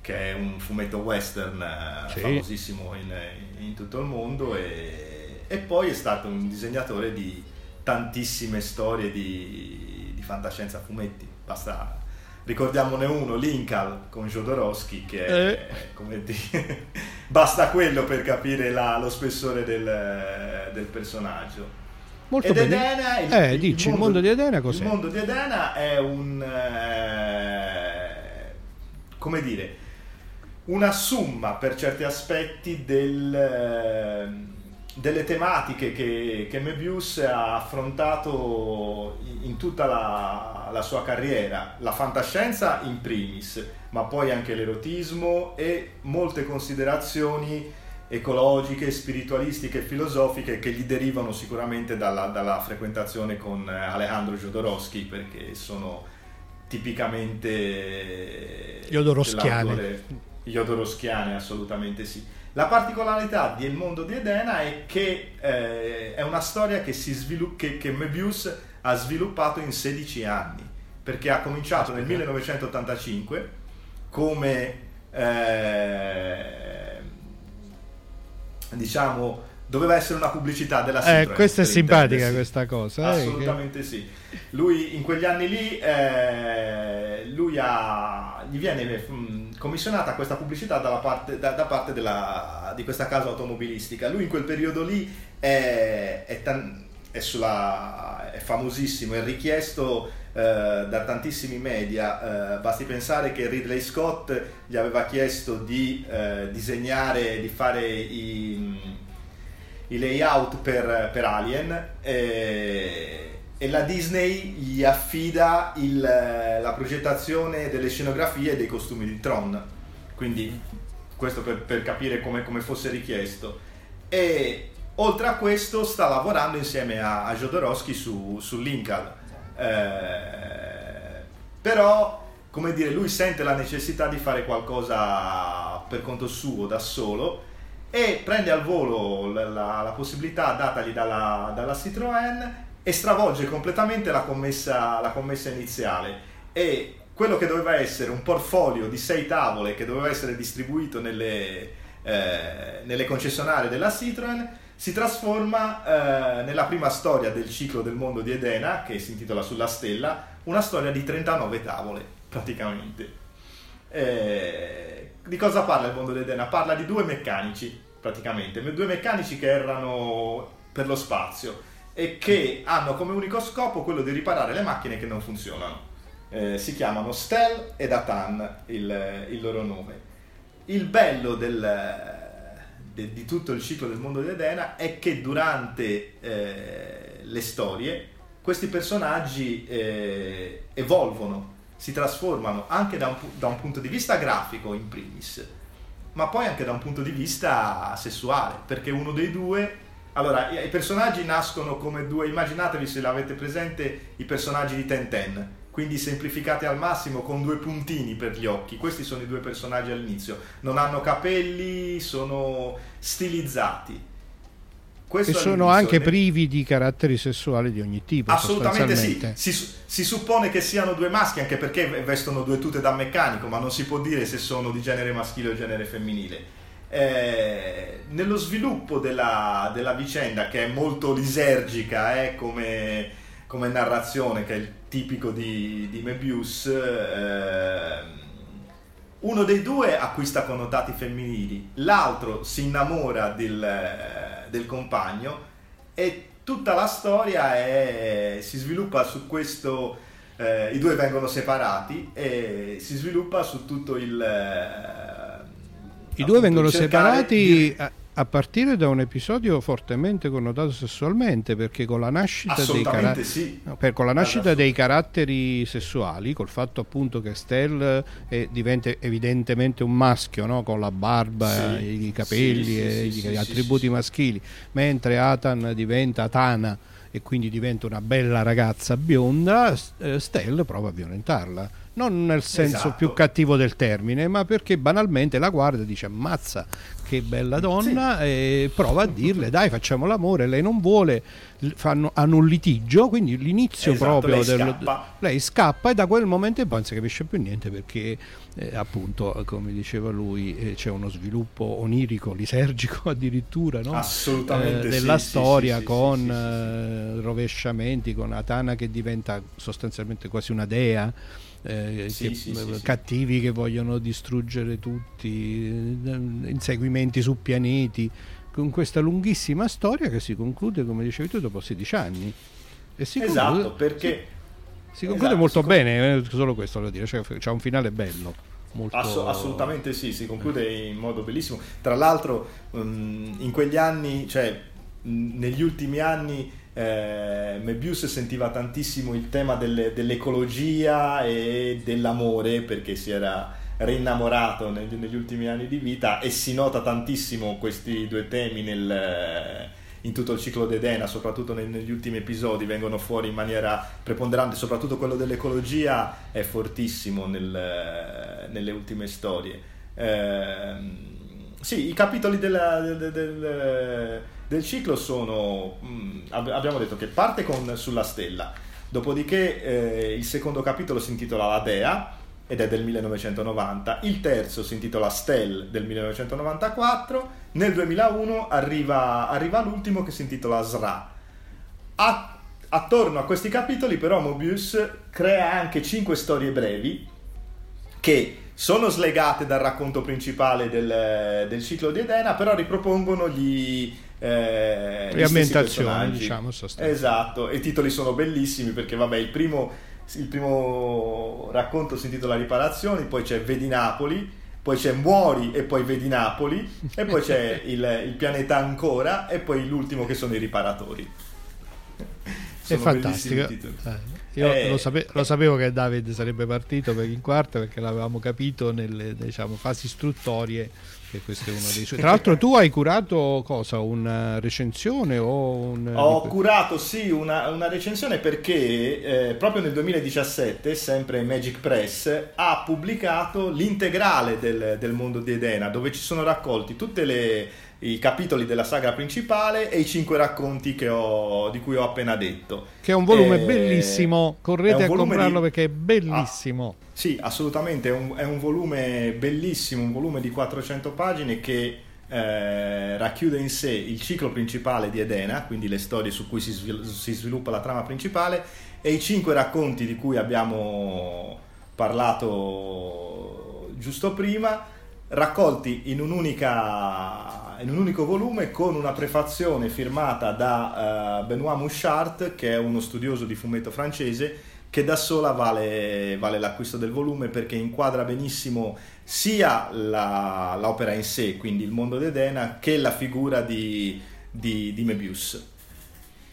S3: che è un fumetto western eh, sì. famosissimo in, in, tutto il mondo e, e poi è stato un disegnatore di tantissime storie di, di fantascienza a fumetti. Basta, ricordiamone uno, Linkal con Jodorowsky, che è, eh. come dire, basta quello per capire la, lo spessore del, del personaggio.
S2: Molto Ed bene. Edena, il, eh, il, dici, mondo, il mondo di Edena cos'è?
S3: Il mondo di Edena è un... Eh, come dire, una summa per certi aspetti del... Delle tematiche che, che Mebius ha affrontato in, tutta la, la, sua carriera, la fantascienza in primis, ma poi anche l'erotismo e molte considerazioni ecologiche, spiritualistiche e filosofiche che gli derivano sicuramente dalla, dalla frequentazione con Alejandro Jodorowsky perché sono tipicamente
S2: Jodorowskiane.
S3: Jodorowskiane, assolutamente sì. La particolarità del mondo di Edena è che eh, è una storia che, svilupp- che, che Möbius ha sviluppato in 16 anni, perché ha cominciato nel 1985 come eh, diciamo doveva essere una pubblicità della
S2: Citroen. Eh, questa è simpatica sì. questa cosa.
S3: Eh, Assolutamente che... sì. Lui in quegli anni lì eh, lui ha, gli viene mh, mm, commissionata questa pubblicità parte, da, da, parte della, di questa casa automobilistica. Lui in quel periodo lì è, è, tan, è, sulla, è famosissimo, è richiesto eh, da tantissimi media. Eh, basti pensare che Ridley Scott gli aveva chiesto di eh, disegnare, di fare i i layout per, per Alien e, e, la Disney gli affida il, la progettazione delle scenografie e dei costumi di Tron. Quindi questo per, per capire come, come fosse richiesto. E Oltre a questo sta lavorando insieme a, a Jodorowsky su, su Lincoln. Eh, però, come dire, lui sente la necessità di fare qualcosa per conto suo, da solo, e prende al volo la, la, la possibilità datagli dalla, dalla, Citroën e stravolge completamente la commessa, la commessa iniziale. E quello che doveva essere un portfolio di sei tavole che doveva essere distribuito nelle, eh, nelle concessionarie della Citroën si trasforma eh, nella prima storia del ciclo del mondo di Edena, che si intitola Sulla Stella, una storia di 39 tavole, praticamente. Eh, di cosa parla il mondo di Edena? Parla di due meccanici, praticamente, due meccanici che erano per lo spazio e che hanno come unico scopo quello di riparare le macchine che non funzionano. Eh, si chiamano Stel ed Atan, il, il loro nome. Il bello del, de, di tutto il ciclo del mondo di Edena è che durante eh, le storie questi personaggi eh, evolvono, si trasformano anche da un, da un, punto di vista grafico in primis, ma poi anche da un punto di vista sessuale, perché uno dei due... Allora, i, personaggi nascono come due, immaginatevi se l'avete presente i personaggi di Tenten, quindi semplificati al massimo con due puntini per gli occhi. Questi sono i due personaggi all'inizio. Non hanno capelli, sono stilizzati.
S2: Questo e sono anche ne... privi di caratteri sessuali di ogni tipo.
S3: Assolutamente sì. Si, si, suppone che siano due maschi, anche perché vestono due tute da meccanico, ma non si può dire se sono di genere maschile o genere femminile. Eh, nello sviluppo della, della, vicenda, che è molto lisergica, eh, come come narrazione che è il tipico di, di Mebius, eh, uno dei due acquista connotati femminili, l'altro si innamora del, del compagno e tutta la storia è, si sviluppa su questo, eh, i due vengono separati e si sviluppa su tutto il...
S2: Eh, I due vengono separati di a partire da un episodio fortemente connotato sessualmente, perché con la nascita, dei, cara- sì. per, con la nascita dei, caratteri sessuali, col fatto appunto che Stell è, diventa evidentemente un maschio, no? con la barba, sì. i capelli sì, e gli attributi maschili, mentre Atan diventa Atana e quindi diventa una bella ragazza bionda, eh, Stell prova a violentarla non nel senso esatto. più cattivo del termine, ma perché banalmente la guarda e dice ammazza che bella donna sì. e prova a dirle dai facciamo l'amore, lei non vuole, fanno, hanno un litigio, quindi l'inizio esatto, proprio lei, del, scappa. lei scappa e da quel momento in poi non si capisce più niente perché eh, appunto come diceva lui eh, c'è uno sviluppo onirico, lisergico addirittura no?
S3: Assolutamente
S2: eh, della
S3: sì,
S2: storia
S3: sì,
S2: con eh, rovesciamenti, con Atana che diventa sostanzialmente quasi una dea eh, sì, che, sì, sì, cattivi che vogliono distruggere tutti, eh, inseguimenti su pianeti, con questa lunghissima storia che si conclude, come dicevi tu, dopo 16 anni.
S3: E si esatto, conclude, perché...
S2: Si, conclude esatto, molto si bene, eh, solo questo voglio dire, cioè, c'è un finale bello. Molto...
S3: Ass- assolutamente sì, si conclude in modo bellissimo. Tra l'altro, um, in quegli anni, cioè negli ultimi anni, eh, Mebius sentiva tantissimo il tema delle, dell'ecologia e dell'amore perché si era rinnamorato negli, negli, ultimi anni di vita e si nota tantissimo questi due temi nel, in tutto il ciclo d'Edena, soprattutto negli ultimi episodi, vengono fuori in maniera preponderante, soprattutto quello dell'ecologia è fortissimo nel, nelle ultime storie. Eh, sì, i capitoli della, del, del del ciclo sono, mh, mm, abbiamo detto che parte con Sulla Stella, dopodiché eh, il secondo capitolo si intitola La Dea ed è del 1990, il terzo si intitola Stel del 1994, nel 2001 arriva, arriva l'ultimo che si intitola Sra. A, attorno a questi capitoli però Mobius crea anche cinque storie brevi che sono slegate dal racconto principale del, del ciclo di Edena, però ripropongono gli,
S2: eh, riambientazione, diciamo,
S3: Esatto, e i titoli sono bellissimi perché vabbè, il primo, il primo racconto si intitola Riparazioni, poi c'è Vedi Napoli, poi c'è Muori e poi Vedi Napoli, e poi c'è il, il pianeta Ancora e poi l'ultimo che sono i riparatori.
S2: Sono È fantastico. Eh. io eh, lo, sape- lo, sapevo che David sarebbe partito per in quarta perché l'avevamo capito nelle diciamo, fasi istruttorie che questo è uno dei suoi. Tra l'altro, tu hai curato cosa? Una recensione o un.
S3: Ho curato sì una, una recensione perché eh, proprio nel 2017, sempre Magic Press, ha pubblicato l'integrale del, del mondo di Edena, dove ci sono raccolti tutte le i capitoli della saga principale e i cinque racconti ho, di cui ho appena detto.
S2: Che è un volume e... bellissimo, correte a comprarlo di... perché è bellissimo.
S3: Ah, sì, assolutamente, è un, è un, volume bellissimo, un volume di 400 pagine che eh, racchiude in sé il ciclo principale di Edena, quindi le storie su cui si, svil- si sviluppa la trama principale, e i cinque racconti di cui abbiamo parlato giusto prima, raccolti in in un unico volume con una prefazione firmata da uh, Benoît Mouchard, che è uno studioso di fumetto francese, che da sola vale, vale l'acquisto del volume perché inquadra benissimo sia la, l'opera in sé, quindi il mondo di Edena, che la figura di, di, di Mebius.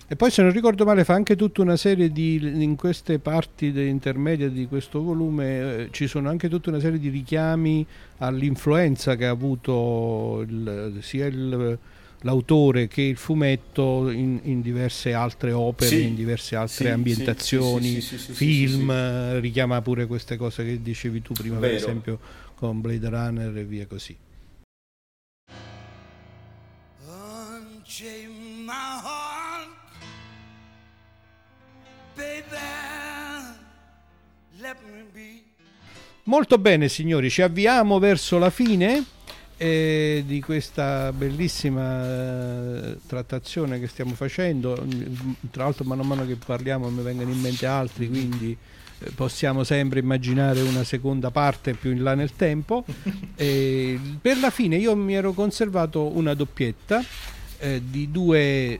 S2: E poi se non ricordo male fa anche tutta una serie di, in queste parti intermedie di questo volume, eh, ci sono anche tutta una serie di richiami all'influenza che ha avuto il, sia il, l'autore che il fumetto in, in diverse altre opere, sì, in diverse altre sì, ambientazioni, sì, film, richiama pure queste cose che dicevi tu prima, Vero. per esempio con Blade Runner e via così. Molto bene signori, ci avviamo verso la fine eh, di questa bellissima eh, trattazione che stiamo facendo. Tra l'altro mano a mano che parliamo mi vengono in mente altri, quindi eh, possiamo sempre immaginare una seconda parte più in là nel tempo. per la fine io mi ero conservato una doppietta eh, di due eh,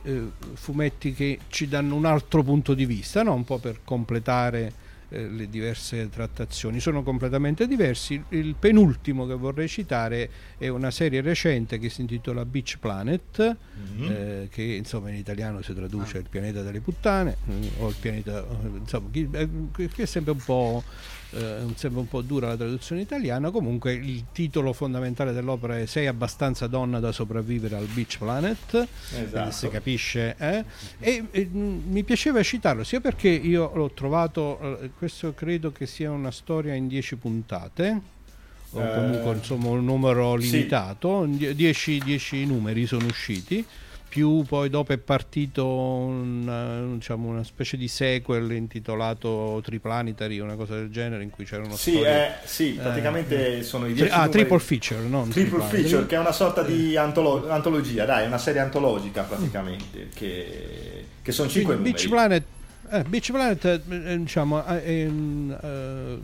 S2: fumetti che ci danno un altro punto di vista, no? un po' per completare eh, le diverse trattazioni. Sono completamente diversi. Il penultimo che vorrei citare è una serie recente che si intitola Beach Planet, mm-hmm. che insomma in italiano si traduce ah. il pianeta delle puttane, o il pianeta, insomma, che è sempre un po' eh, sembra un po' dura la traduzione italiana, comunque il titolo fondamentale dell'opera è Sei abbastanza donna da sopravvivere al Beach Planet, esatto. si capisce, eh? e, e mm, mi piaceva citarlo sia perché io l'ho trovato, eh, questo credo che sia una storia in dieci puntate, o comunque eh, insomma un numero limitato, 10 sì. numeri sono usciti più poi dopo è partito una, diciamo, una specie di sequel intitolato Triplanetary, una cosa del genere in cui c'erano
S3: sì, storie, eh, sì eh, praticamente eh, sono i 10
S2: Ah, numeri. Triple Feature, non
S3: Triple Feature, che è una sorta di antolo- antologia, dai, una serie antologica praticamente, che, che sono 5 numeri.
S2: Beach Planet, eh, Beach Planet eh, diciamo, è, è, è,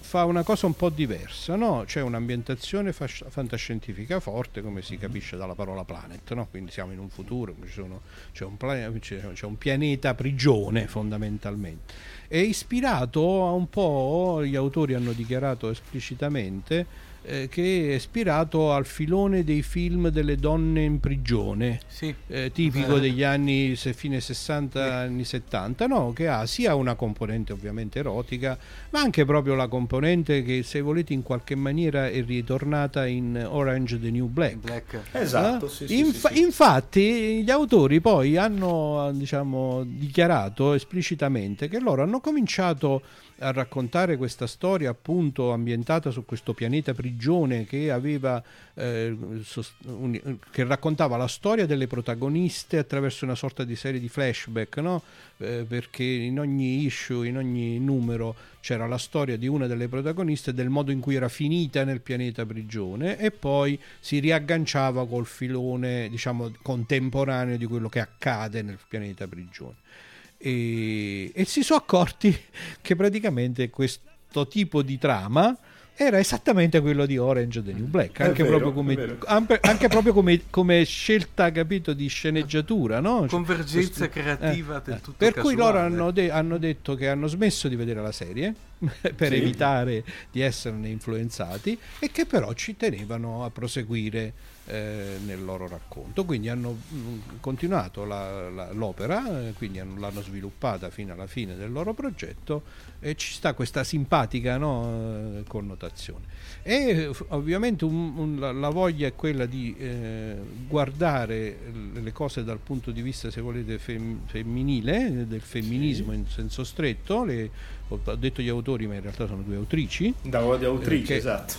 S2: fa una cosa un po' diversa, no? C'è un'ambientazione fasc- fantascientifica forte, come si capisce dalla parola planet, no? Quindi siamo in un futuro, sono, c'è, un plan- c'è, un pianeta prigione fondamentalmente. È ispirato a un po', gli autori hanno dichiarato esplicitamente, eh, che è ispirato al filone dei film delle donne in prigione,
S1: sì.
S2: eh, tipico eh. degli anni se, fine 60, sì. anni 70, no? che ha sia una componente ovviamente erotica, ma anche proprio la componente che se volete in qualche maniera è ritornata in Orange the New Black.
S3: Black. Esatto, sì,
S2: Inf- infatti gli autori poi hanno diciamo, dichiarato esplicitamente che loro hanno cominciato a raccontare questa storia appunto ambientata su questo pianeta prigione che aveva eh, un- che raccontava la storia delle protagoniste attraverso una sorta di serie di flashback no? eh, perché in ogni issue in ogni numero c'era la storia di una delle protagoniste del modo in cui era finita nel pianeta prigione e poi si riagganciava col filone diciamo contemporaneo di quello che accade nel pianeta prigione e, e si sono accorti che praticamente questo tipo di trama era esattamente quello di Orange the New Black, anche vero, proprio, come, anche proprio come, come, scelta capito, di sceneggiatura. No?
S1: Cioè, Convergenza Questo, creativa eh, del
S2: tutto Per casuale. cui loro hanno, de- hanno, detto che hanno smesso di vedere la serie per sì. evitare di esserne influenzati e che però ci tenevano a proseguire eh, nel loro racconto. Quindi hanno mm, continuato la, la, l'opera, eh, quindi hanno, l'hanno sviluppata fino alla fine del loro progetto e ci sta questa simpatica no, eh, connotazione. E ovviamente un, un, la, la, voglia è quella di eh, guardare le cose dal punto di vista, se volete, fem, femminile, del femminismo sì. in senso stretto. Le, ho detto gli autori, ma in realtà sono due autrici.
S3: Da, autrici, che, esatto.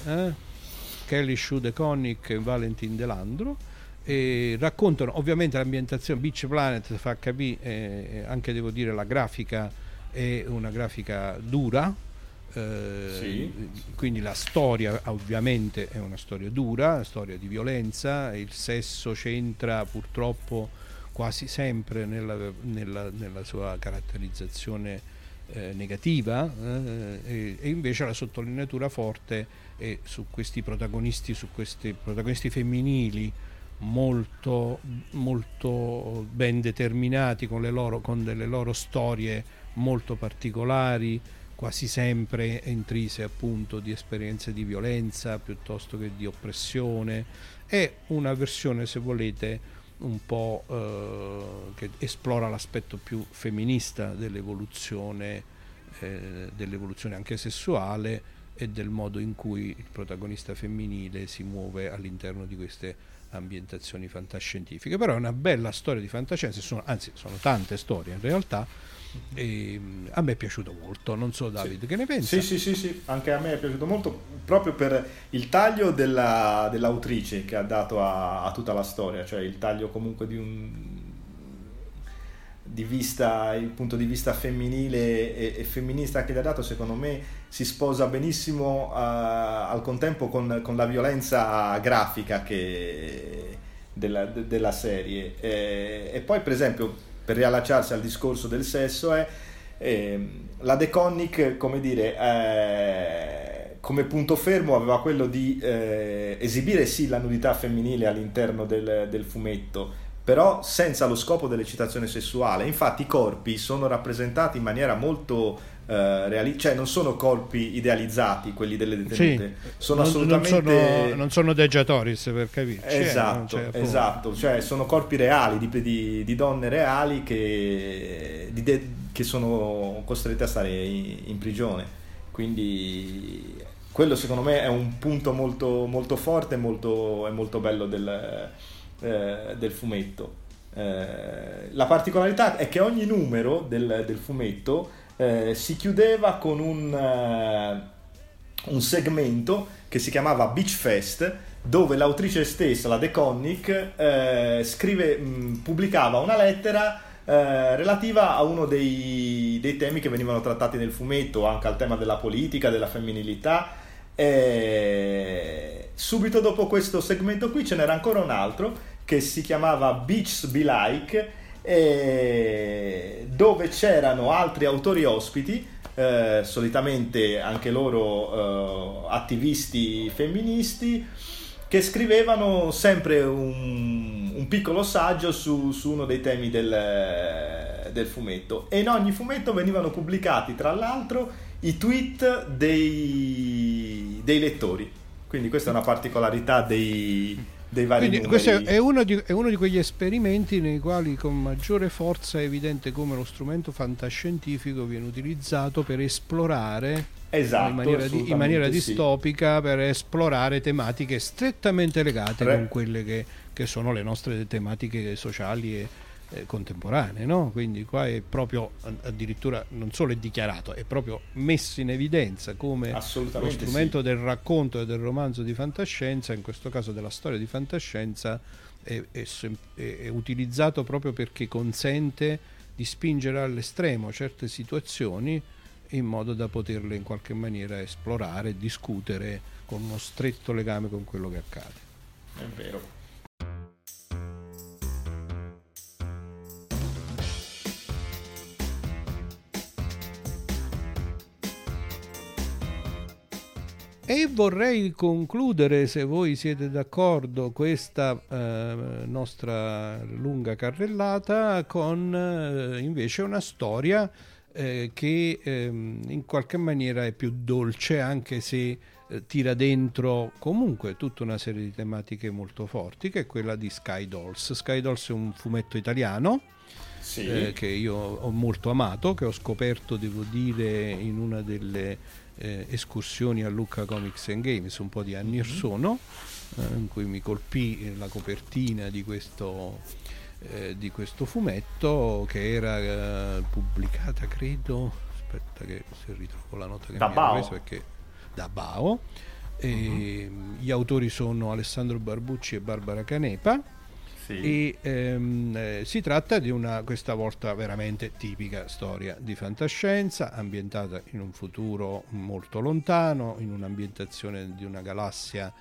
S2: Eh, Kelly Schude Connick e Valentin Delandro e raccontano ovviamente l'ambientazione Beach Planet fa capire eh, anche devo dire la grafica è una grafica dura eh, sì. quindi la storia ovviamente è una storia dura una storia di violenza il sesso c'entra purtroppo quasi sempre nella, nella, nella sua caratterizzazione eh, negativa eh, e, invece la sottolineatura forte è su questi protagonisti, su questi protagonisti femminili molto, molto ben determinati con, loro, con delle loro storie molto particolari quasi sempre intrise appunto di esperienze di violenza piuttosto che di oppressione. È una versione se volete un po' eh, che esplora l'aspetto più femminista dell'evoluzione, eh, dell'evoluzione anche sessuale e del modo in cui il protagonista femminile si muove all'interno di queste ambientazioni fantascientifiche. Però è una bella storia di fantascienza, sono, anzi sono tante storie in realtà e a me è piaciuto molto, non so David sì. che ne pensi?
S3: Sì, sì, sì, sì, anche a me è piaciuto molto proprio per il taglio della, dell'autrice che ha dato a, a, tutta la storia, cioè il taglio comunque di un di vista, il punto di vista femminile e, e femminista che gli ha dato secondo me si sposa benissimo uh, al contempo con, con, la violenza grafica che, della, de, della serie e, e poi per esempio per riallacciarsi al discorso del sesso è eh, la De Connick, come dire, eh, come punto fermo aveva quello di eh, esibire sì la nudità femminile all'interno del, del fumetto, però senza lo scopo dell'eccitazione sessuale. Infatti i corpi sono rappresentati in maniera molto Uh, reali- cioè non sono corpi idealizzati quelli delle detenute. Sì, sono non, assolutamente
S2: non sono, non sono per capirci
S3: eh, esatto, eh, esatto. Cioè sono corpi reali di, di, di donne reali che, di de- che, sono costrette a stare in, in, prigione. Quindi quello secondo me è un punto molto, molto forte e molto, molto bello del, eh, del fumetto. Eh, la particolarità è che ogni numero del, del fumetto eh, si chiudeva con un, uh, un, segmento che si chiamava Beach Fest dove l'autrice stessa, la De Connick, eh, scrive, mh, pubblicava una lettera eh, relativa a uno dei, dei, temi che venivano trattati nel fumetto, anche al tema della politica, della femminilità. E subito dopo questo segmento qui ce n'era ancora un altro che si chiamava Beach Be Like dove c'erano altri autori ospiti, eh, solitamente anche loro eh, attivisti femministi, che scrivevano sempre un, un piccolo saggio su, su, uno dei temi del, del fumetto e in ogni fumetto venivano pubblicati tra l'altro i tweet dei, dei lettori. Quindi questa è una particolarità dei, dei vari Quindi
S2: numeri. Questo è uno, di, è uno, di, quegli esperimenti nei quali con maggiore forza è evidente come lo strumento fantascientifico viene utilizzato per esplorare
S3: esatto,
S2: in maniera, di, in maniera distopica, per esplorare tematiche strettamente legate Re. con quelle che, che sono le nostre tematiche sociali e, eh, contemporanee, no? quindi qua è proprio addirittura non solo è dichiarato, è proprio messo in evidenza come lo strumento
S3: sì.
S2: del racconto e del romanzo di fantascienza, in questo caso della storia di fantascienza, è, è, è utilizzato proprio perché consente di spingere all'estremo certe situazioni in modo da poterle in qualche maniera esplorare discutere con uno stretto legame con quello che accade.
S3: È vero.
S2: E vorrei concludere, se voi siete d'accordo, questa eh, nostra lunga carrellata con eh, invece una storia eh, che ehm, in qualche maniera è più dolce anche se eh, tira dentro comunque tutta una serie di tematiche molto forti che è quella di Sky Dolls. Sky Dolls è un fumetto italiano sì. eh, che io ho molto amato, che ho scoperto, devo dire, in una delle eh, escursioni a Lucca Comics and Games un po' di anni or mm-hmm. sono, eh, in cui mi colpì la copertina di questo, eh, di questo fumetto che era eh, pubblicata, credo, aspetta che se ritrovo la nota che da mi Bao. preso perché da Bao. Uh-huh. Gli autori sono Alessandro Barbucci e Barbara Canepa sì. E ehm, eh, si tratta di una, questa volta veramente tipica storia di fantascienza, ambientata in un futuro molto lontano, in un'ambientazione di una galassia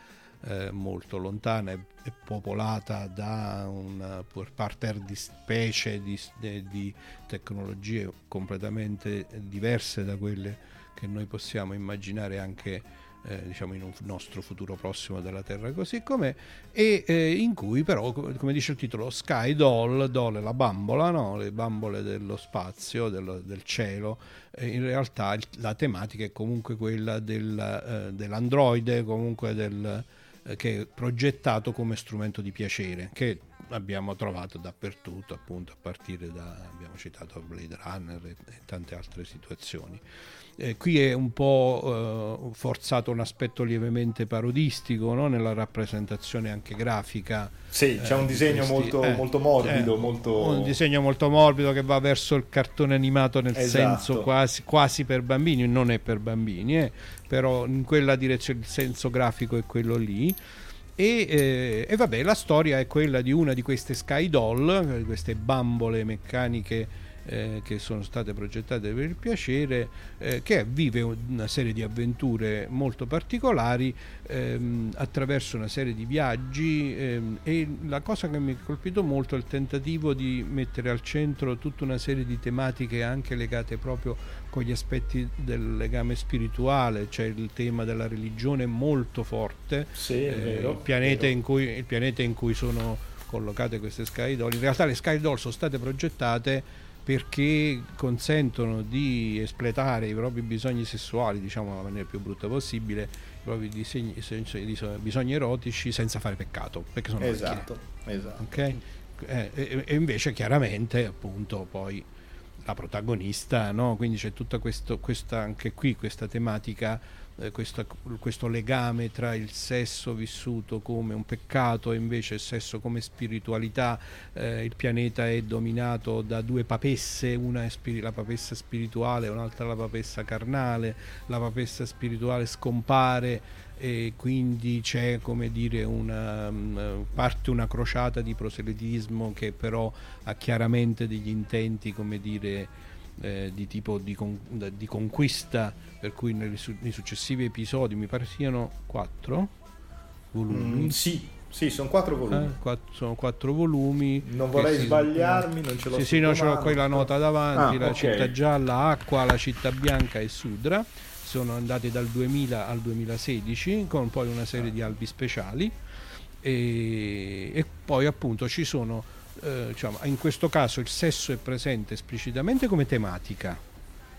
S2: eh, molto lontana e, e, popolata da un parterre di specie, di, di tecnologie completamente diverse da quelle che noi possiamo immaginare anche eh, diciamo in un nostro futuro prossimo della Terra così com'è e eh, in cui però come dice il titolo Sky Doll, Doll è la bambola no? le bambole dello spazio dello, del cielo eh, in realtà la tematica è comunque quella del, eh, dell'androide comunque del, eh, che è progettato come strumento di piacere che abbiamo trovato dappertutto appunto a partire da abbiamo citato Blade Runner e, e tante altre situazioni eh, qui è un po' eh, forzato un aspetto lievemente parodistico no? nella rappresentazione anche grafica.
S3: Sì, c'è un eh, disegno questi, molto, eh, molto, morbido.
S2: Eh,
S3: molto...
S2: Un disegno molto morbido che va verso il cartone animato nel esatto. senso quasi, quasi, per bambini, non è per bambini, però in quella direzione il senso grafico è quello lì. E, eh, e, vabbè, la storia è quella di una di queste Sky Doll, queste bambole meccaniche eh, che sono state progettate per il piacere, eh, che vive una serie di avventure molto particolari ehm, attraverso una serie di viaggi ehm, e la cosa che mi ha colpito molto è il tentativo di mettere al centro tutta una serie di tematiche anche legate proprio con gli aspetti del legame spirituale, cioè il tema della religione molto forte,
S3: sì, eh, vero,
S2: il, pianeta cui, il, pianeta in cui, sono collocate queste Sky Doll. In realtà le Sky Doll sono state progettate perché consentono di espletare i propri bisogni sessuali, diciamo nella maniera più brutta possibile, i propri disegni, bisogni erotici senza fare peccato, perché sono
S3: esatto, esatto.
S2: Okay? Eh, e, e, invece chiaramente appunto poi la protagonista, no? quindi c'è tutta questo, questa, anche qui questa tematica eh, questo, questo, legame tra il sesso vissuto come un peccato e invece il sesso come spiritualità. Eh, il pianeta è dominato da due papesse, una è spir- la papessa spirituale, un'altra la papessa carnale. La papessa spirituale scompare e quindi c'è come dire una um, parte una crociata di proselitismo che però ha chiaramente degli intenti come dire eh, di tipo di, con, di, conquista, per cui nei, nei, successivi episodi mi pare siano quattro volumi.
S3: Mm, sì, sì, sono quattro volumi. Eh,
S2: quattro, sono quattro volumi.
S3: Non vorrei si, sbagliarmi, non ce l'ho
S2: Sì, sì, no, ce l'ho qui la nota davanti, ah, la okay. città gialla, acqua, la città bianca e Sudra. Sono andati dal 2000 al 2016 con poi una serie di albi speciali e, e poi appunto ci sono eh, diciamo, in questo caso il sesso è presente esplicitamente come tematica,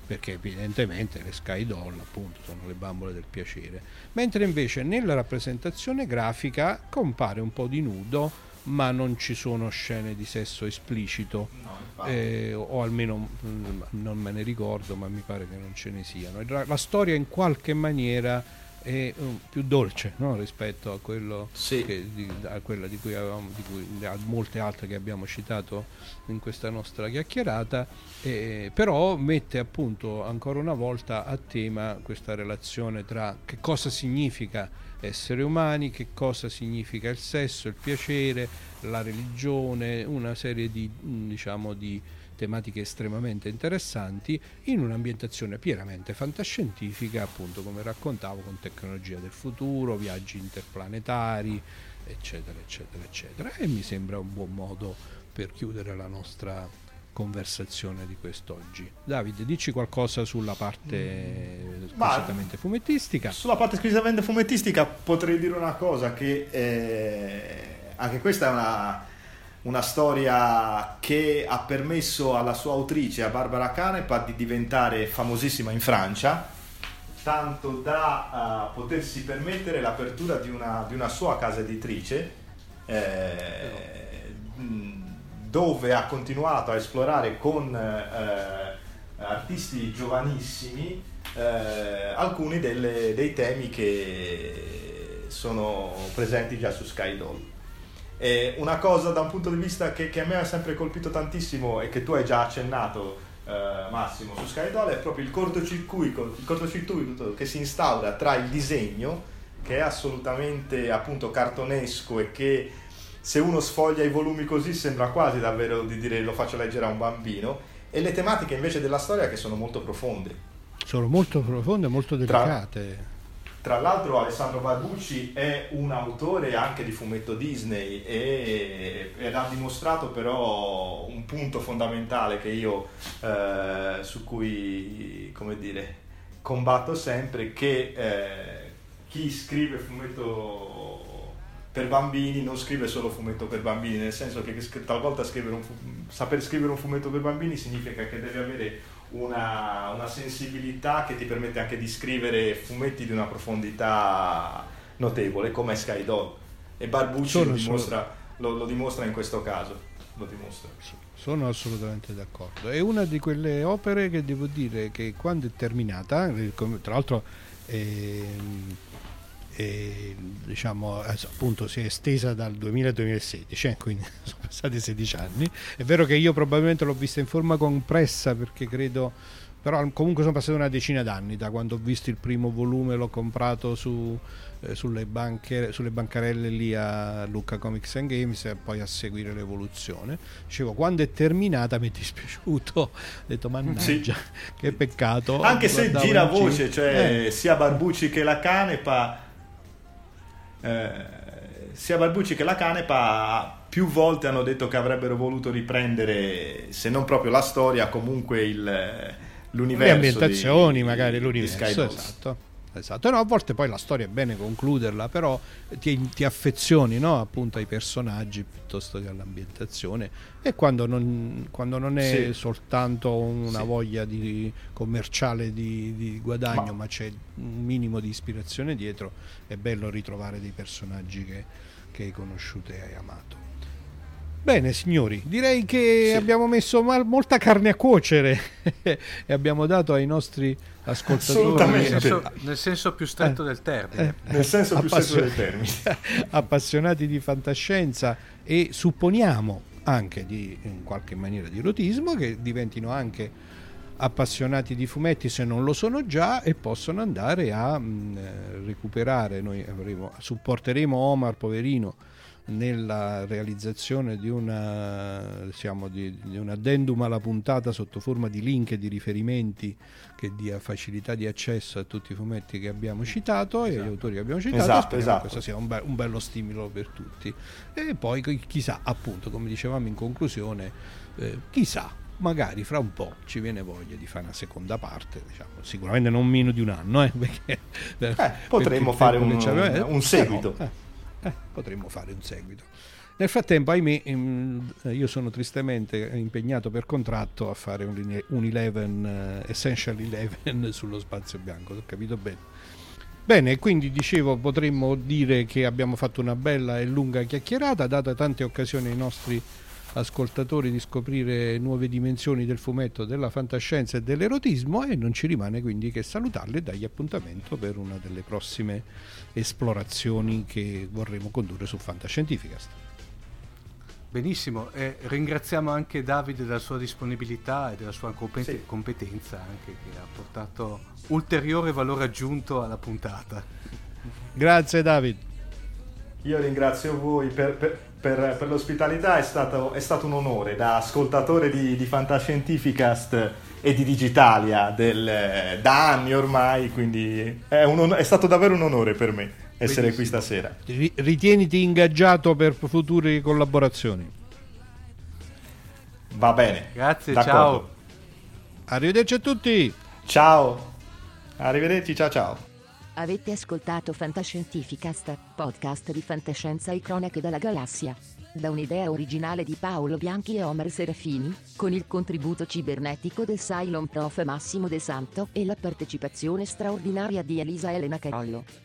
S2: perché evidentemente le Sky Doll appunto sono le bambole del piacere, mentre invece nella rappresentazione grafica compare un po' di nudo, ma non ci sono scene di sesso esplicito, no, eh, o almeno mh, mm, non me ne ricordo, ma mi pare che non ce ne siano. La storia in qualche maniera è um, più dolce no? rispetto a, quello sì. che, di, a quella di cui avevamo, di cui, a molte altre che abbiamo citato in questa nostra chiacchierata, eh, però mette appunto ancora una volta a tema questa relazione tra che cosa significa essere umani, che cosa significa il sesso, il piacere, la religione, una serie di, diciamo, di tematiche estremamente interessanti in un'ambientazione pienamente fantascientifica, appunto come raccontavo, con tecnologia del futuro, viaggi interplanetari, eccetera, eccetera, eccetera. E mi sembra un buon modo per chiudere la nostra conversazione di quest'oggi. Davide, dici qualcosa sulla parte squisitamente fumettistica?
S3: Sulla parte squisitamente fumettistica potrei dire una cosa che eh, anche questa è una una storia che ha permesso alla sua autrice, a Barbara Canepa, di diventare famosissima in Francia, tanto da uh, potersi permettere l'apertura di una, di una, sua casa editrice, eh, dove ha continuato a esplorare con eh, artisti giovanissimi eh, alcuni delle, dei temi che sono presenti già su Skydoll. E una cosa da un punto di vista che, che, a me ha sempre colpito tantissimo e che tu hai già accennato eh, Massimo su Skydoll è proprio il cortocircuito, il cortocircuito che si instaura tra il disegno che è assolutamente appunto cartonesco e che se uno sfoglia i volumi così sembra quasi davvero di dire lo faccio leggere a un bambino e le tematiche invece della storia che sono molto profonde.
S2: Sono molto profonde e molto delicate.
S3: Tra tra l'altro Alessandro Barbucci è un autore anche di fumetto Disney e, ed ha dimostrato però un punto fondamentale che io eh, su cui come dire, combatto sempre che eh, chi scrive fumetto per bambini non scrive solo fumetto per bambini, nel senso che talvolta scrivere un, saper scrivere un fumetto per bambini significa che deve avere una, una, sensibilità che ti permette anche di scrivere fumetti di una profondità notevole come Sky Dog e Barbucci lo dimostra, lo, lo dimostra, in questo caso lo dimostra.
S2: sono assolutamente d'accordo è una di quelle opere che devo dire che quando è terminata tra l'altro eh, e, diciamo, appunto si è estesa dal 2000 al 2016, eh, quindi passati 16 anni. È vero che io probabilmente l'ho vista in forma compressa perché credo, però comunque sono passati una decina d'anni da quando ho visto il primo volume, l'ho comprato su, eh, sulle, banche, sulle, bancarelle lì a Lucca Comics and Games e poi a seguire l'evoluzione. Dicevo, quando è terminata mi è dispiaciuto, ho detto mannaggia, sì. che peccato.
S3: Anche se gira voce, cioè eh. sia Barbucci che la Canepa eh, sia Barbucci che la Canepa più volte hanno detto che avrebbero voluto riprendere, se non proprio la storia, comunque il, l'universo.
S2: Le ambientazioni, di, magari l'universo. Esatto. Esatto, no, a volte poi la storia è bene concluderla, però ti, ti affezioni no? appunto ai personaggi piuttosto che all'ambientazione e quando non, quando non è sì. soltanto una sì. voglia di, commerciale di, di guadagno, ma... ma... c'è un minimo di ispirazione dietro, è bello ritrovare dei personaggi che, che hai conosciuto e hai amato. Bene signori, direi che sì. abbiamo messo mal- molta carne a cuocere e abbiamo dato ai nostri ascoltatori
S1: nel senso, nel senso più stretto eh, del termine.
S3: Eh, nel senso più stretto del termine.
S2: appassionati di fantascienza e supponiamo anche di, in qualche maniera di erotismo che diventino anche appassionati di fumetti se non lo sono già e possono andare a mh, mm, recuperare noi avremo, supporteremo Omar poverino nella realizzazione di, una, diciamo, di, di un addendum alla puntata sotto forma di link e di riferimenti che dia facilità di accesso a tutti i fumetti che abbiamo citato esatto. e agli autori che abbiamo citato.
S3: Esatto, esatto.
S2: questo sia un, be- un, bello stimolo per tutti. E poi chissà, appunto, come dicevamo in conclusione, eh, chissà, magari fra un po' ci viene voglia di fare una seconda parte, diciamo, sicuramente non meno di un anno, eh, perché,
S3: eh, potremmo fare un, un, seguito.
S2: Però, eh, eh, potremmo fare un seguito. Nel frattempo, ahimè, ehm, io sono tristemente impegnato per contratto a fare un, un Eleven, uh, Essential Eleven sullo spazio bianco, ho capito bene. Bene, quindi dicevo, potremmo dire che abbiamo fatto una bella e lunga chiacchierata, data tante occasioni ai nostri ascoltatori di scoprire nuove dimensioni del fumetto, della fantascienza e dell'erotismo e non ci rimane quindi che salutarli e dargli appuntamento per una delle prossime esplorazioni che vorremo condurre su Fantascientificast.
S1: Benissimo, e ringraziamo anche Davide della sua disponibilità e della sua compet- sì. competenza anche che ha portato ulteriore valore aggiunto alla puntata.
S2: Grazie David.
S3: Io ringrazio voi per, per, per, per l'ospitalità, è stato, è stato, un onore da ascoltatore di, di Fantascientificast e di Digitalia del, da anni ormai, quindi è, un, è, stato davvero un onore per me essere Benissimo. qui stasera.
S2: Ritieniti ingaggiato per future collaborazioni.
S3: Va bene.
S1: Grazie, D'accordo. ciao.
S2: Arrivederci a tutti.
S3: Ciao. Arrivederci, ciao ciao.
S4: Avete ascoltato Fantascientificast, podcast di fantascienza e cronache dalla galassia. Da un'idea originale di Paolo Bianchi e Omer Serafini, con il contributo cibernetico del Cylon Prof Massimo De Santo e la partecipazione straordinaria di Elisa Elena Carollo.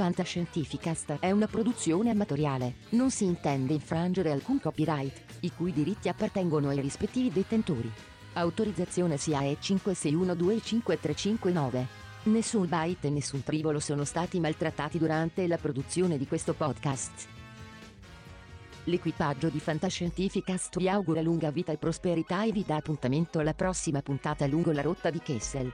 S4: Fantascientificast è una produzione amatoriale, non si intende infrangere alcun copyright, i cui diritti appartengono ai rispettivi detentori. Autorizzazione SIAE 56125359. Nessun byte e nessun tribolo sono stati maltrattati durante la produzione di questo podcast. L'equipaggio di Fantascientificast vi augura lunga vita e prosperità e vi dà appuntamento alla prossima puntata lungo la rotta di Kessel.